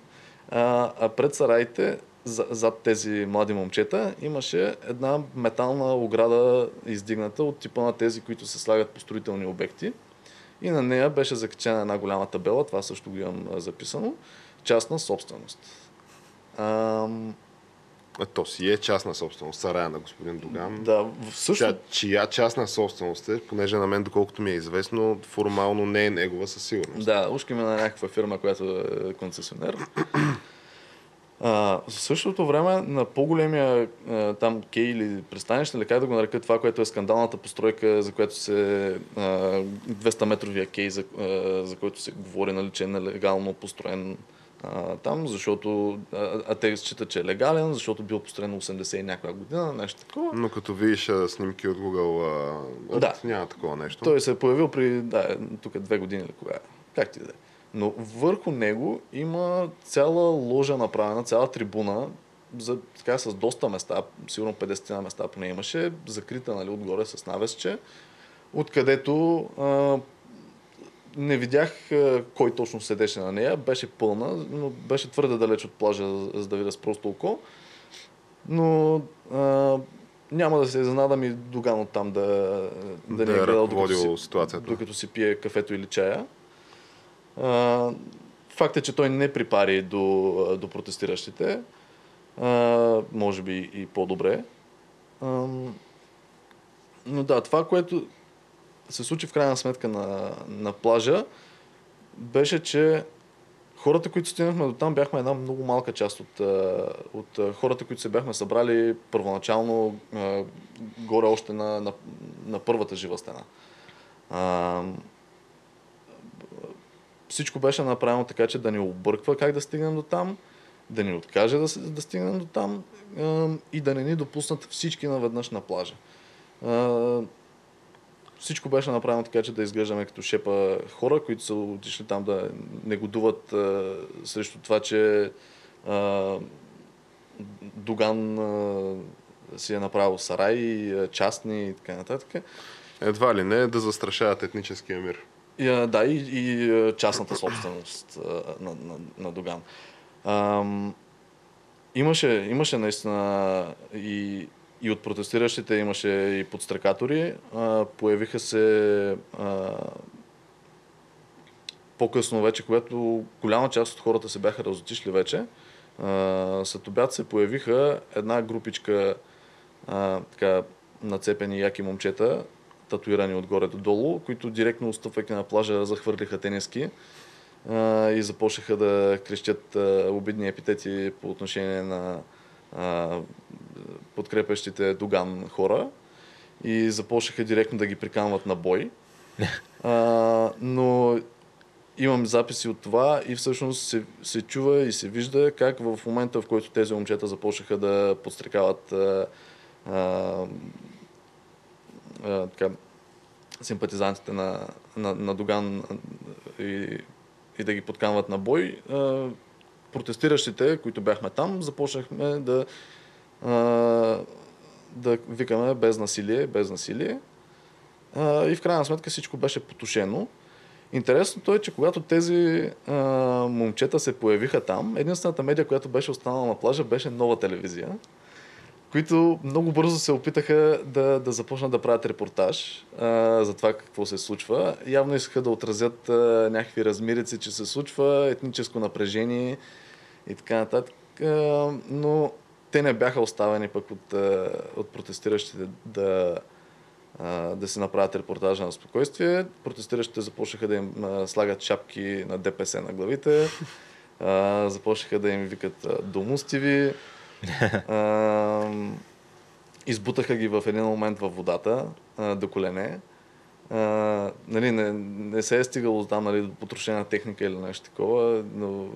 А, а пред сараите, за, зад тези млади момчета, имаше една метална ограда издигната от типа на тези, които се слагат по строителни обекти. И на нея беше закачена една голяма табела, това също го имам записано, частна собственост. Ам, А то си е частна собственост, сарая на господин Доган. да, в- също Тя, чия частна собственост е, понеже на мен, доколкото ми е известно, формално не е негова със сигурност. Да, ушки ми на някаква фирма, която е концесионер. А, в същото време на по-големия а, там кей или пристанище, или как да го нарека това, което е скандалната постройка, за която се а, 200 метровия кей, за, а, за който се говори, нали, че е нелегално построен а, там, защото а, а те считат, че е легален, защото бил построен 80 и някоя година, нещо такова. Но като видиш а, снимки от Google а, Да. няма такова нещо. Той се е появил при, да, тук две години или кога. е. Как ти да е. Но върху него има цяла ложа направена, цяла трибуна, за, така, с доста места, сигурно 50 на места поне имаше, закрита нали, отгоре с навесче, откъдето а, не видях а, кой точно седеше на нея, беше пълна, но беше твърде далеч от плажа, за да видя с просто око. Но а, няма да се изненадам и Доган от там да, да, да ни е е гледал, докато си, докато си пие кафето или чая. А, факт е, че той не припари до, до протестиращите. А, може би и по-добре. Ам, но да, това, което се случи в крайна сметка на, на плажа, беше, че хората, които стигнахме до там, бяхме една много малка част от, от хората, които се бяхме събрали първоначално горе още на, на, на първата жива стена. Всичко беше направено така, че да ни обърква как да стигнем до там, да ни откаже да, да стигнем до там и да не ни допуснат всички наведнъж на плажа. Всичко беше направено така, че да изглеждаме като шепа хора, които са отишли там да негодуват а, срещу това, че а, Доган а, си е направил сарай, а, частни и така нататък. Едва ли не да застрашават етническия мир. И, а, да, и, и а, частната собственост а, на, на, на Доган. Ам, имаше, имаше наистина и, и от протестиращите имаше и подстрекатори. А, появиха се а, по-късно вече, когато голяма част от хората се бяха разотишли вече, а, след обяд се появиха една групичка а, така, нацепени яки момчета, татуирани отгоре до долу, които директно отстъпвайки на плажа захвърлиха тениски а, и започнаха да крещят а, обидни епитети по отношение на подкрепящите Доган хора и започнаха директно да ги приканват на бой. <laughs> А, но имам записи от това и всъщност се, се чува и се вижда как в момента, в който тези момчета започнаха да подстрекават а, а, а, така, симпатизантите на, на, на Доган и, и да ги подканват на бой, а, протестиращите, които бяхме там, започнахме да, а, да викаме без насилие, без насилие. А, и в крайна сметка всичко беше потушено. Интересното е, че когато тези а, момчета се появиха там, единствената медия, която беше останала на плажа, беше нова телевизия, които много бързо се опитаха да, да започнат да правят репортаж а, за това какво се случва. Явно искаха да отразят а, някакви размерици, че се случва, етническо напрежение и така нататък. Но те не бяха оставени пък от, от протестиращите да, да се направят репортажа на спокойствие. Протестиращите започнаха да им слагат шапки на ДПС на главите, започнаха да им викат домустиви, избутаха ги в един момент във водата до колене. Нали, не, не се е стигало там нали, до потрошена техника или нещо такова, но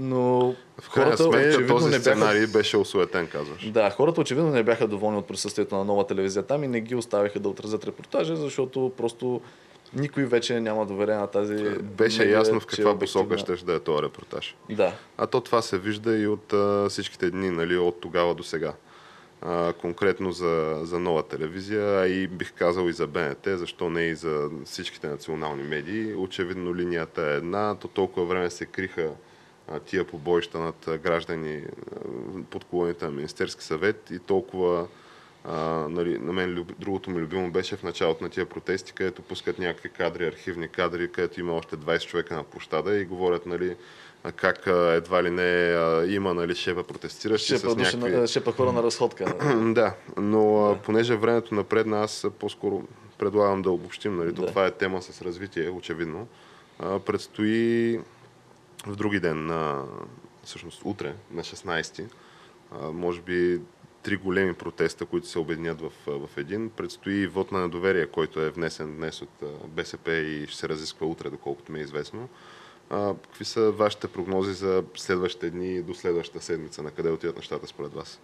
но В крайна хората очевидно този не бяха- сценарий беше осуетен, казваш. да, хората очевидно не бяха доволни от присъствието на нова телевизия там и не ги оставиха да отразят репортажа, защото просто никой вече няма доверие на тази... Беше медия, ясно в е каква посока ще да е този репортаж. Да. А то това се вижда и от а, всичките дни, нали, от тогава до сега. А, конкретно за, за нова телевизия, а и бих казал и за БНТ, защо не и за всичките национални медии. Очевидно линията е една, то толкова време се криха тия побоища над граждани под колоните на Министерски съвет и толкова а, нали, на мен люб... другото ми любимо беше в началото на тия протести, където пускат някакви кадри, архивни кадри, където има още 20 човека на площада и говорят нали, как едва ли не има нали, шепа протестиращи Шепа, с някакви... на, шепа хора на разходка. <clears throat> да, но а, понеже времето напредна, аз по-скоро предлагам да обобщим. Нали? Да. Това е тема с развитие, очевидно. А, предстои в други ден, на, всъщност утре, на 16-ти, а, може би три големи протеста, които се обединят в, в един. Предстои вод на недоверие, който е внесен днес от БСП и ще се разисква утре, доколкото ми е известно. А, какви са вашите прогнози за следващите дни до следващата седмица? На къде отиват нещата според вас?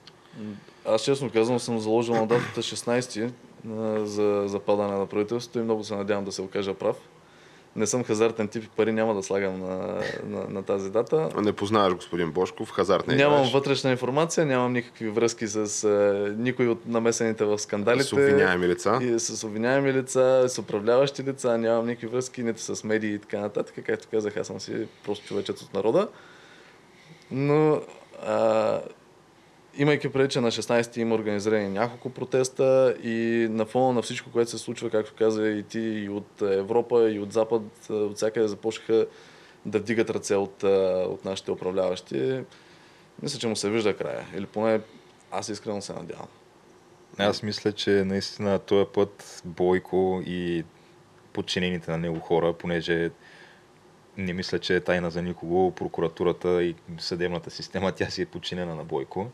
Аз честно казвам съм заложил на датата 16 а, за, за падане на правителството и много се надявам да се окажа прав. Не съм хазартен тип и пари няма да слагам на, на, на тази дата. Не познаваш господин Бошков, хазарт не нямам играеш. вътрешна информация, нямам никакви връзки с а, никой от намесените в скандалите. С обвиняеми лица. И с обвиняеми лица, с управляващи лица, нямам никакви връзки, нито с медии и така нататък. Както казах, аз съм си просто човечец от народа. Но а, имайки преди, че на 16 има организирани няколко протеста и на фона на всичко, което се случва, както каза и ти, и от Европа, и от Запад, от всякъде започнаха да вдигат ръце от, а, от нашите управляващи, мисля, че му се вижда края. Или поне аз искрено се надявам. Аз мисля, че наистина този път Бойко и подчинените на него хора, понеже не мисля, че е тайна за никого, прокуратурата и съдебната система, тя си е подчинена на Бойко.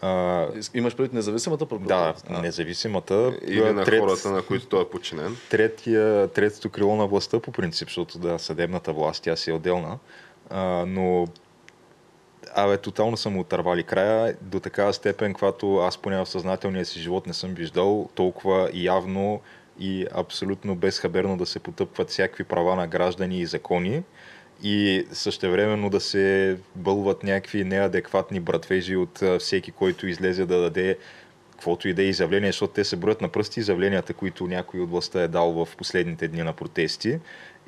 А, Имаш предвид независимата прокуратура? да, А, независимата. Или на трет- хората, на които той е подчинен. третия, третото крило на властта по принцип, защото да, съдебната власт, тя си е отделна. А, но Абе, тотално са му отървали края до такава степен, когато аз поне в съзнателния си живот не съм виждал толкова явно и абсолютно безхаберно да се потъпват всякакви права на граждани и закони и същевременно да се бълват някакви неадекватни братвежи от всеки, който излезе да даде каквото и да е изявление, защото те се броят на пръсти изявленията, които някой от властта е дал в последните дни на протести.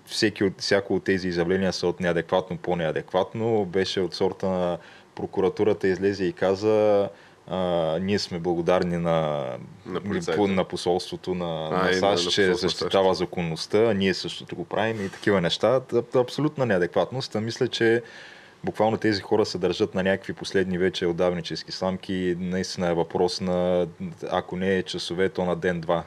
Всеки от, всяко от тези изявления са от неадекватно по-неадекватно. Беше от сорта на прокуратурата излезе и каза а, ние сме благодарни на, На полицаите. по- на посолството на, А, на САЩ, на че посолството на защитава законността, ние същото го правим и такива неща. Абсолютна неадекватност. А мисля, че буквално тези хора се държат на някакви последни вече отдавнически сламки. Наистина е въпрос на, ако не е часове, то на ден-два.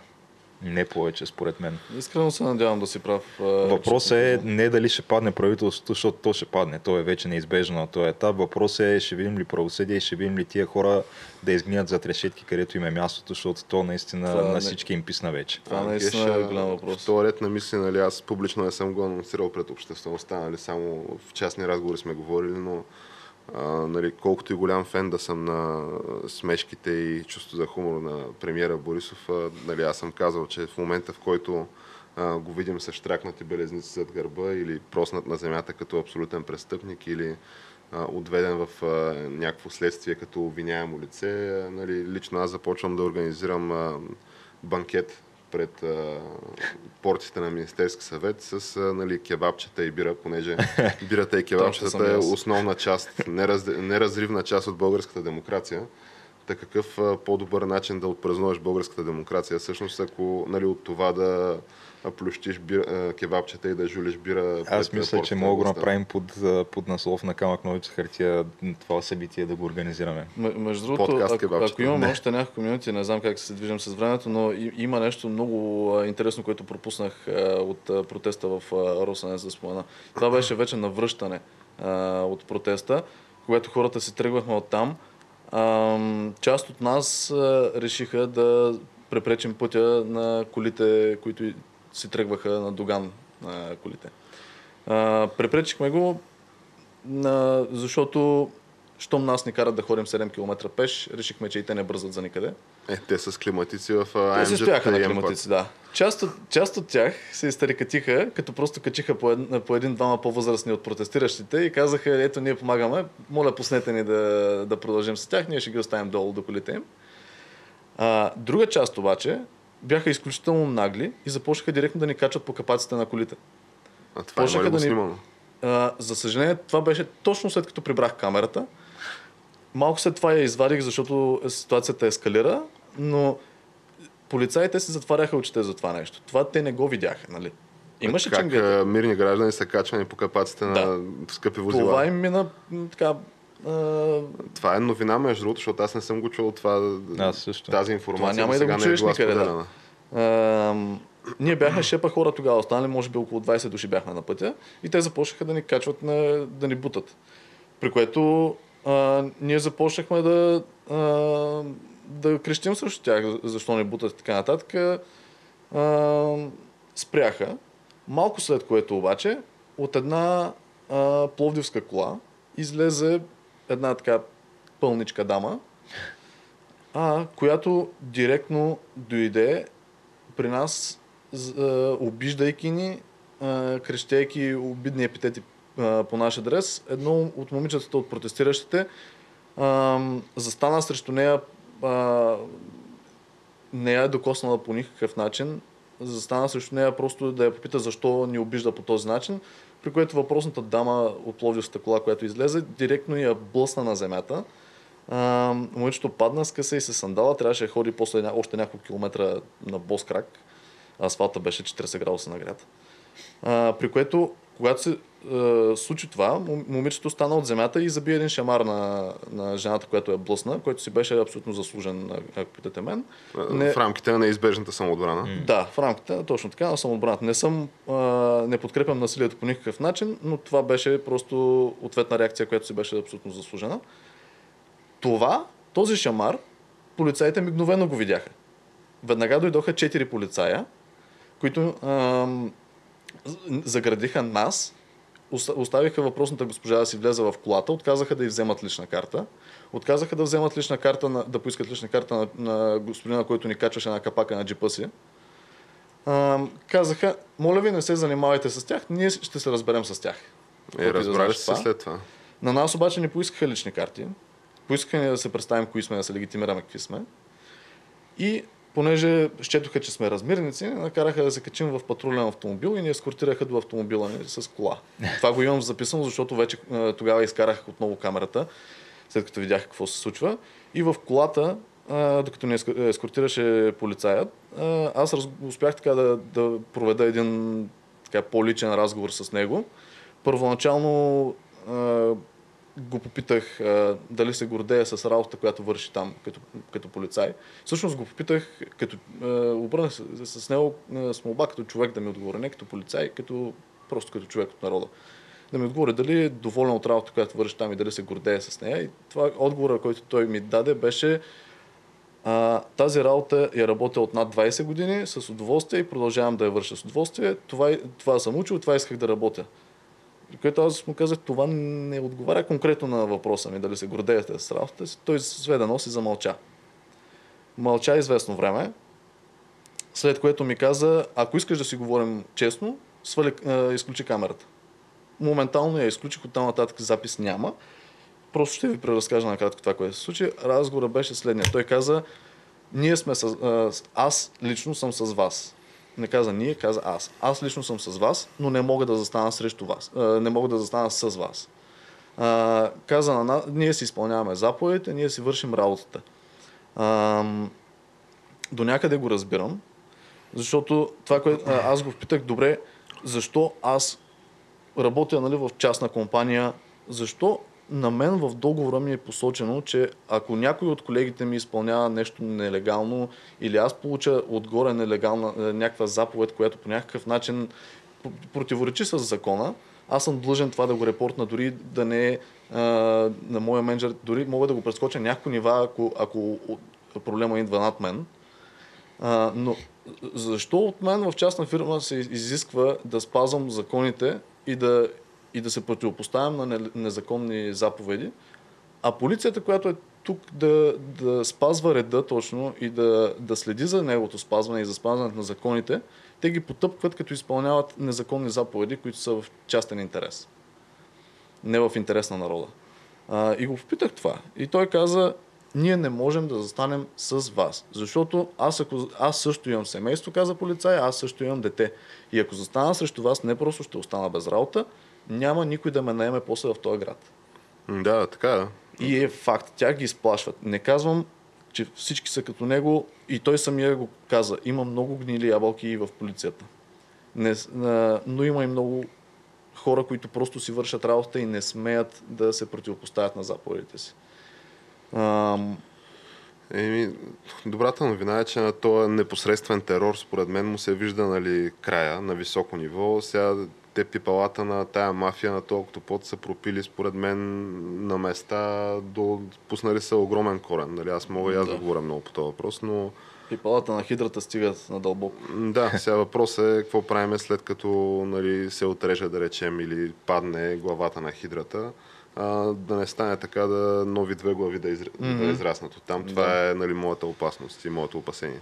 Не повече, според мен. Искрено се надявам да си прав. Въпросът е не дали ще падне правителството, защото то ще падне. То е вече неизбежно на този етап. Въпросът е ще видим ли правосъдие и ще видим ли тия хора да изгният зад решетки, където им е мястото, защото то наистина Това на не- всички им писна вече. Това А, наистина е голям въпрос. В този ред на мисли, нали, аз публично не съм го анонсирал пред обществеността, нали, само в частни разговори сме говорили, но нали, колкото и голям фен да съм на смешките и чувство за хумор на премиера Борисов, а, нали, аз съм казал, че в момента в който а, го видим с штракнати белезници зад гърба или проснат на земята като абсолютен престъпник или а, отведен в а, някакво следствие като обвиняемо лице, а, нали, лично аз започвам да организирам а, банкет пред а, портите на Министерски съвет с а, нали, кебабчета и бира, понеже <laughs> бирата и кебабчетата е основна част, нераз, неразривна част от българската демокрация. Та какъв а, по-добър начин да отпразнуваш българската демокрация? Всъщност, ако нали, от това да плющиш бира, кебабчета и да жулиш бира. Аз мисля, че мога да го направим под, под наслов на камък новица хартия това събитие да го организираме. М- между другото, ако, ако имаме не. още няколко минути, не знам как се движим с времето, но и, има нещо много интересно, което пропуснах от протеста в Росенец за спомена. Това беше вече навръщане от протеста, когато хората си тръгвахме от там. Част от нас решиха да препречим пътя на колите, които си тръгваха на Доган на колите. А, препречихме го, на, защото щом нас ни карат да ходим 7 км пеш, решихме, че и те не бързат за никъде. Е, те с климатици в АМЖ. Те се стояха на климатици, да. Част от, част от тях се изтарикатиха, като просто качиха по, един, по един-двама по-възрастни от протестиращите и казаха, ето ние помагаме, моля пуснете ни да, да продължим с тях, ние ще ги оставим долу до колите им. А, друга част обаче бяха изключително нагли и започнаха директно да ни качат по капаците на колите. А това е да ни... а, За съжаление, това беше точно след като прибрах камерата. Малко след това я извадих, защото ситуацията ескалира, но полицаите се затваряха очите за това нещо. Това те не го видяха, нали? Имаше как ченгета. мирни граждани са качвани по капаците да. на скъпи возила. Това им мина така това е новина, между другото, защото аз не съм го чул това, аз също. тази информация. Това няма и да го чуеш никъде. Да. А, ние бяхме шепа хора тогава, останали може би около 20 души бяхме на пътя и те започнаха да ни качват, на, да ни бутат. При което а, ние започнахме да, а, да крещим срещу тях, защо ни бутат и така нататък. А, спряха. Малко след което обаче от една а, пловдивска кола излезе една така пълничка дама, а, която директно дойде при нас, а, обиждайки ни, а, крещейки обидни епитети а, по наш адрес. Едно от момичетата от протестиращите а, застана срещу нея, а, не я е докоснала по никакъв начин, застана срещу нея просто да я попита защо ни обижда по този начин при което въпросната дама от Пловдивската кола, която излезе, директно я блъсна на земята. момичето падна, скъса и се сандала, трябваше да ходи после още няколко километра на бос крак. Асфалта беше 40 градуса нагрят. А, при което, когато се е, случи това, момичето стана от земята и заби един шамар на, на жената, която е блъсна, който си беше абсолютно заслужен, ако питате мен. Не... В рамките на неизбежната самоотбрана. Да, в рамките точно така на самоотбраната. Не съм, а, не подкрепям насилието по никакъв начин, но това беше просто ответна реакция, която си беше абсолютно заслужена. Това, този шамар, полицаите мигновено го видяха. Веднага дойдоха четири полицая, които а, заградиха нас, оставиха въпросната госпожа да си влезе в колата, отказаха да й вземат лична карта. Отказаха да вземат лична карта, на, да поискат лична карта на, на господина, който ни качваше на капака на джипа си. А, казаха, моля ви, не се занимавайте с тях, ние ще се разберем с тях. Е, разбрали се след това. На нас обаче не поискаха лични карти. Поискаха ни да се представим кои сме, да се легитимираме какви сме. И понеже щетоха, че сме размирници, накараха да се качим в патрулен автомобил и ни ескортираха до автомобила ни с кола. <laughs> Това го имам записано, защото вече тогава изкарах отново камерата, след като видях какво се случва. И в колата, докато ни ескортираше полицаят, аз успях така да, да проведа един така, по-личен разговор с него. Първоначално го попитах а, дали се гордея с работата, която върши там като, като полицай. Всъщност го попитах, като а, обърнах с, с него а, с молба като човек да ми отговори, не като полицай, като, просто като човек от народа. Да ми отговори дали е доволен от работата, която върши там и дали се гордее с нея. И това отговора, който той ми даде, беше а, тази работа я работя от над 20 години с удоволствие и продължавам да я върша с удоволствие. Това, това съм учил, това исках да работя. Което аз му казах, това не отговаря конкретно на въпроса ми, дали се гордеете с работата си. Той сведе нос и замълча. Мълча известно време, след което ми каза, ако искаш да си говорим честно, свали, е, изключи камерата. Моментално я изключих, оттам нататък запис няма. Просто ще ви преразкажа накратко това, което се случи. Разговорът беше следния. Той каза, ние сме с, а, аз лично съм с вас. Не каза ние, каза аз. Аз лично съм с вас, но не мога да застана срещу вас. Не мога да застана с вас. Каза на нас, ние си изпълняваме заповедите, ние си вършим работата. А, до някъде го разбирам, защото това, което аз го впитах, добре, защо аз работя нали, в частна компания, защо на мен в договора ми е посочено, че ако някой от колегите ми изпълнява нещо нелегално или аз получа отгоре нелегална е, някаква заповед, която по някакъв начин противоречи с закона, аз съм длъжен това да го репортна, дори да не е на моя менеджер, дори мога да го прескоча някакво нива, ако, ако проблема идва над мен. А, но защо от мен в частна фирма се изисква да спазвам законите и да, и да се противопоставям на незаконни заповеди, а полицията, която е тук да, да спазва реда точно и да, да следи за неговото спазване и за спазването на законите, те ги потъпкват, като изпълняват незаконни заповеди, които са в частен интерес. Не в интерес на народа. А, и го попитах това. И той каза, ние не можем да застанем с вас. Защото аз, ако, аз също имам семейство, каза полицай, аз също имам дете. И ако застана срещу вас, не просто ще остана без работа, няма никой да ме наеме после в този град. Да, така е. И е факт, тя ги изплашват. Не казвам, че всички са като него и той самия го каза. Има много гнили ябълки и в полицията. Не, но има и много хора, които просто си вършат работата и не смеят да се противопоставят на заповедите си. Ам... Еми, добрата новина е, че на този непосредствен терор, според мен, му се вижда нали, края на високо ниво. Сега те пипалата на тая мафия, на този октопод са пропили, според мен, на места, до... пуснали са огромен корен. Нали? Аз мога и аз да. да говоря много по този въпрос, но... Пипалата на хидрата стигат надълбоко. Да, сега въпрос е какво правиме след като нали, се отреже, да речем, или падне главата на хидрата а, да не стане така да нови две глави да, изр... mm-hmm. да израснат от там. Това да. е нали, моята опасност и моето опасение.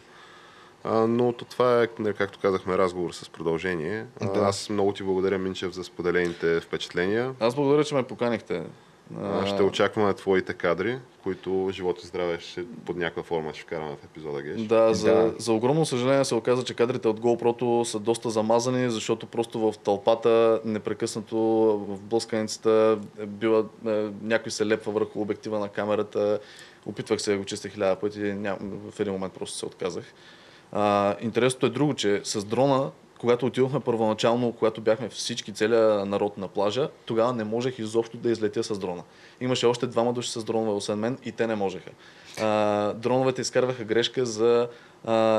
Но то това е, нали, както казахме, разговор с продължение. Да. Аз много ти благодаря, Минчев, за споделените впечатления. Аз благодаря, че ме поканихте. Ще очакваме твоите кадри, които живот и здраве ще под някаква форма ще вкараме в епизода Геш. Да, за, да. за огромно съжаление се оказа, че кадрите от GoPro са доста замазани, защото просто в тълпата непрекъснато в блъсканицата била, е, някой се лепва върху обектива на камерата. Опитвах се да го чистя хиляда пъти, ням, в един момент просто се отказах. А, интересното е друго, че с дрона когато отидохме първоначално, когато бяхме всички, целият народ на плажа, тогава не можех изобщо да излетя с дрона. Имаше още двама души с дронове, освен мен, и те не можеха. А, дроновете изкарваха грешка за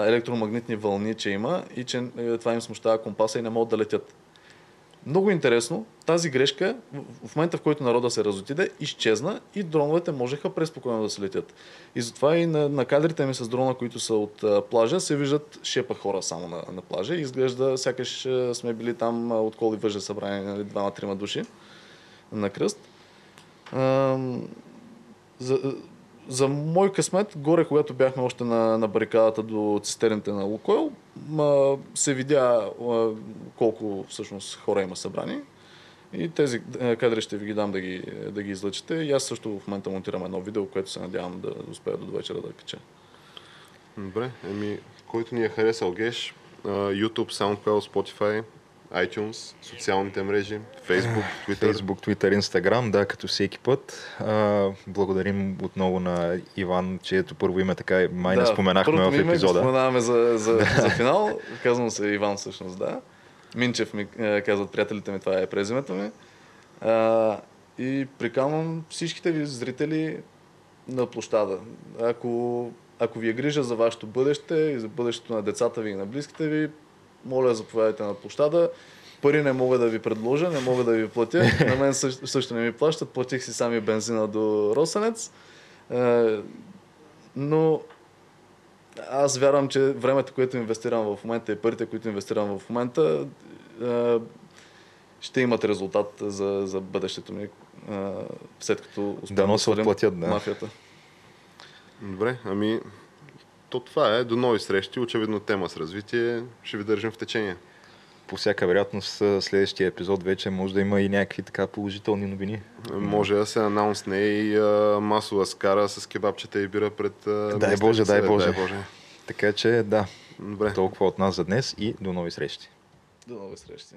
електромагнитни вълни, че има и че е, това им смущава компаса и не могат да летят. Много интересно, тази грешка в момента, в който народа се разотиде, изчезна и дроновете можеха преспокойно да се летят. И затова и на, на кадрите ми с дрона, които са от а, плажа, се виждат шепа хора само на, на плажа. Изглежда, сякаш а, сме били там от коли въже събрани, нали, двама-трима души на кръст. А, за, за мой късмет, горе, когато бяхме още на, на барикадата до цистерните на Лукойл, ма, се видя а, колко всъщност хора има събрани. И тези е, кадри ще ви ги дам да ги, да ги излъчите. И аз също в момента монтирам едно видео, което се надявам да успея до вечера да кача. Добре, еми, който ни е харесал Геш, YouTube, SoundCloud, Spotify, iTunes, социалните мрежи, Facebook, Twitter. Facebook, Twitter, Instagram, да, като всеки път. А, благодарим отново на Иван, чието първо име така май да, не споменахме в епизода. Да, споменаваме за, за, за финал. Казвам се Иван всъщност, да. Минчев ми е, казват приятелите ми, това е презимето ми. А, и приканвам всичките ви зрители на площада. Ако, ако ви е грижа за вашето бъдеще и за бъдещето на децата ви и на близките ви, моля, заповядайте на площада. Пари не мога да ви предложа, не мога да ви платя. На мен също, също не ми плащат. Платих си сами бензина до Росенец. Е, но аз вярвам, че времето, което инвестирам в момента и парите, които инвестирам в момента, е, ще имат резултат за, за бъдещето ми, е, след като успеем да, да. мафията. Добре, ами то това е. До нови срещи. Очевидно тема с развитие. Ще ви държим в течение. по всяка вероятност следващия епизод вече може да има и някакви така положителни новини. Може да се анонсне и а, масова скара с кебабчета и бира пред... А, дай Боже, дай Боже. дай Боже. Така че да, Добре. толкова от нас за днес и до нови срещи. До нови срещи.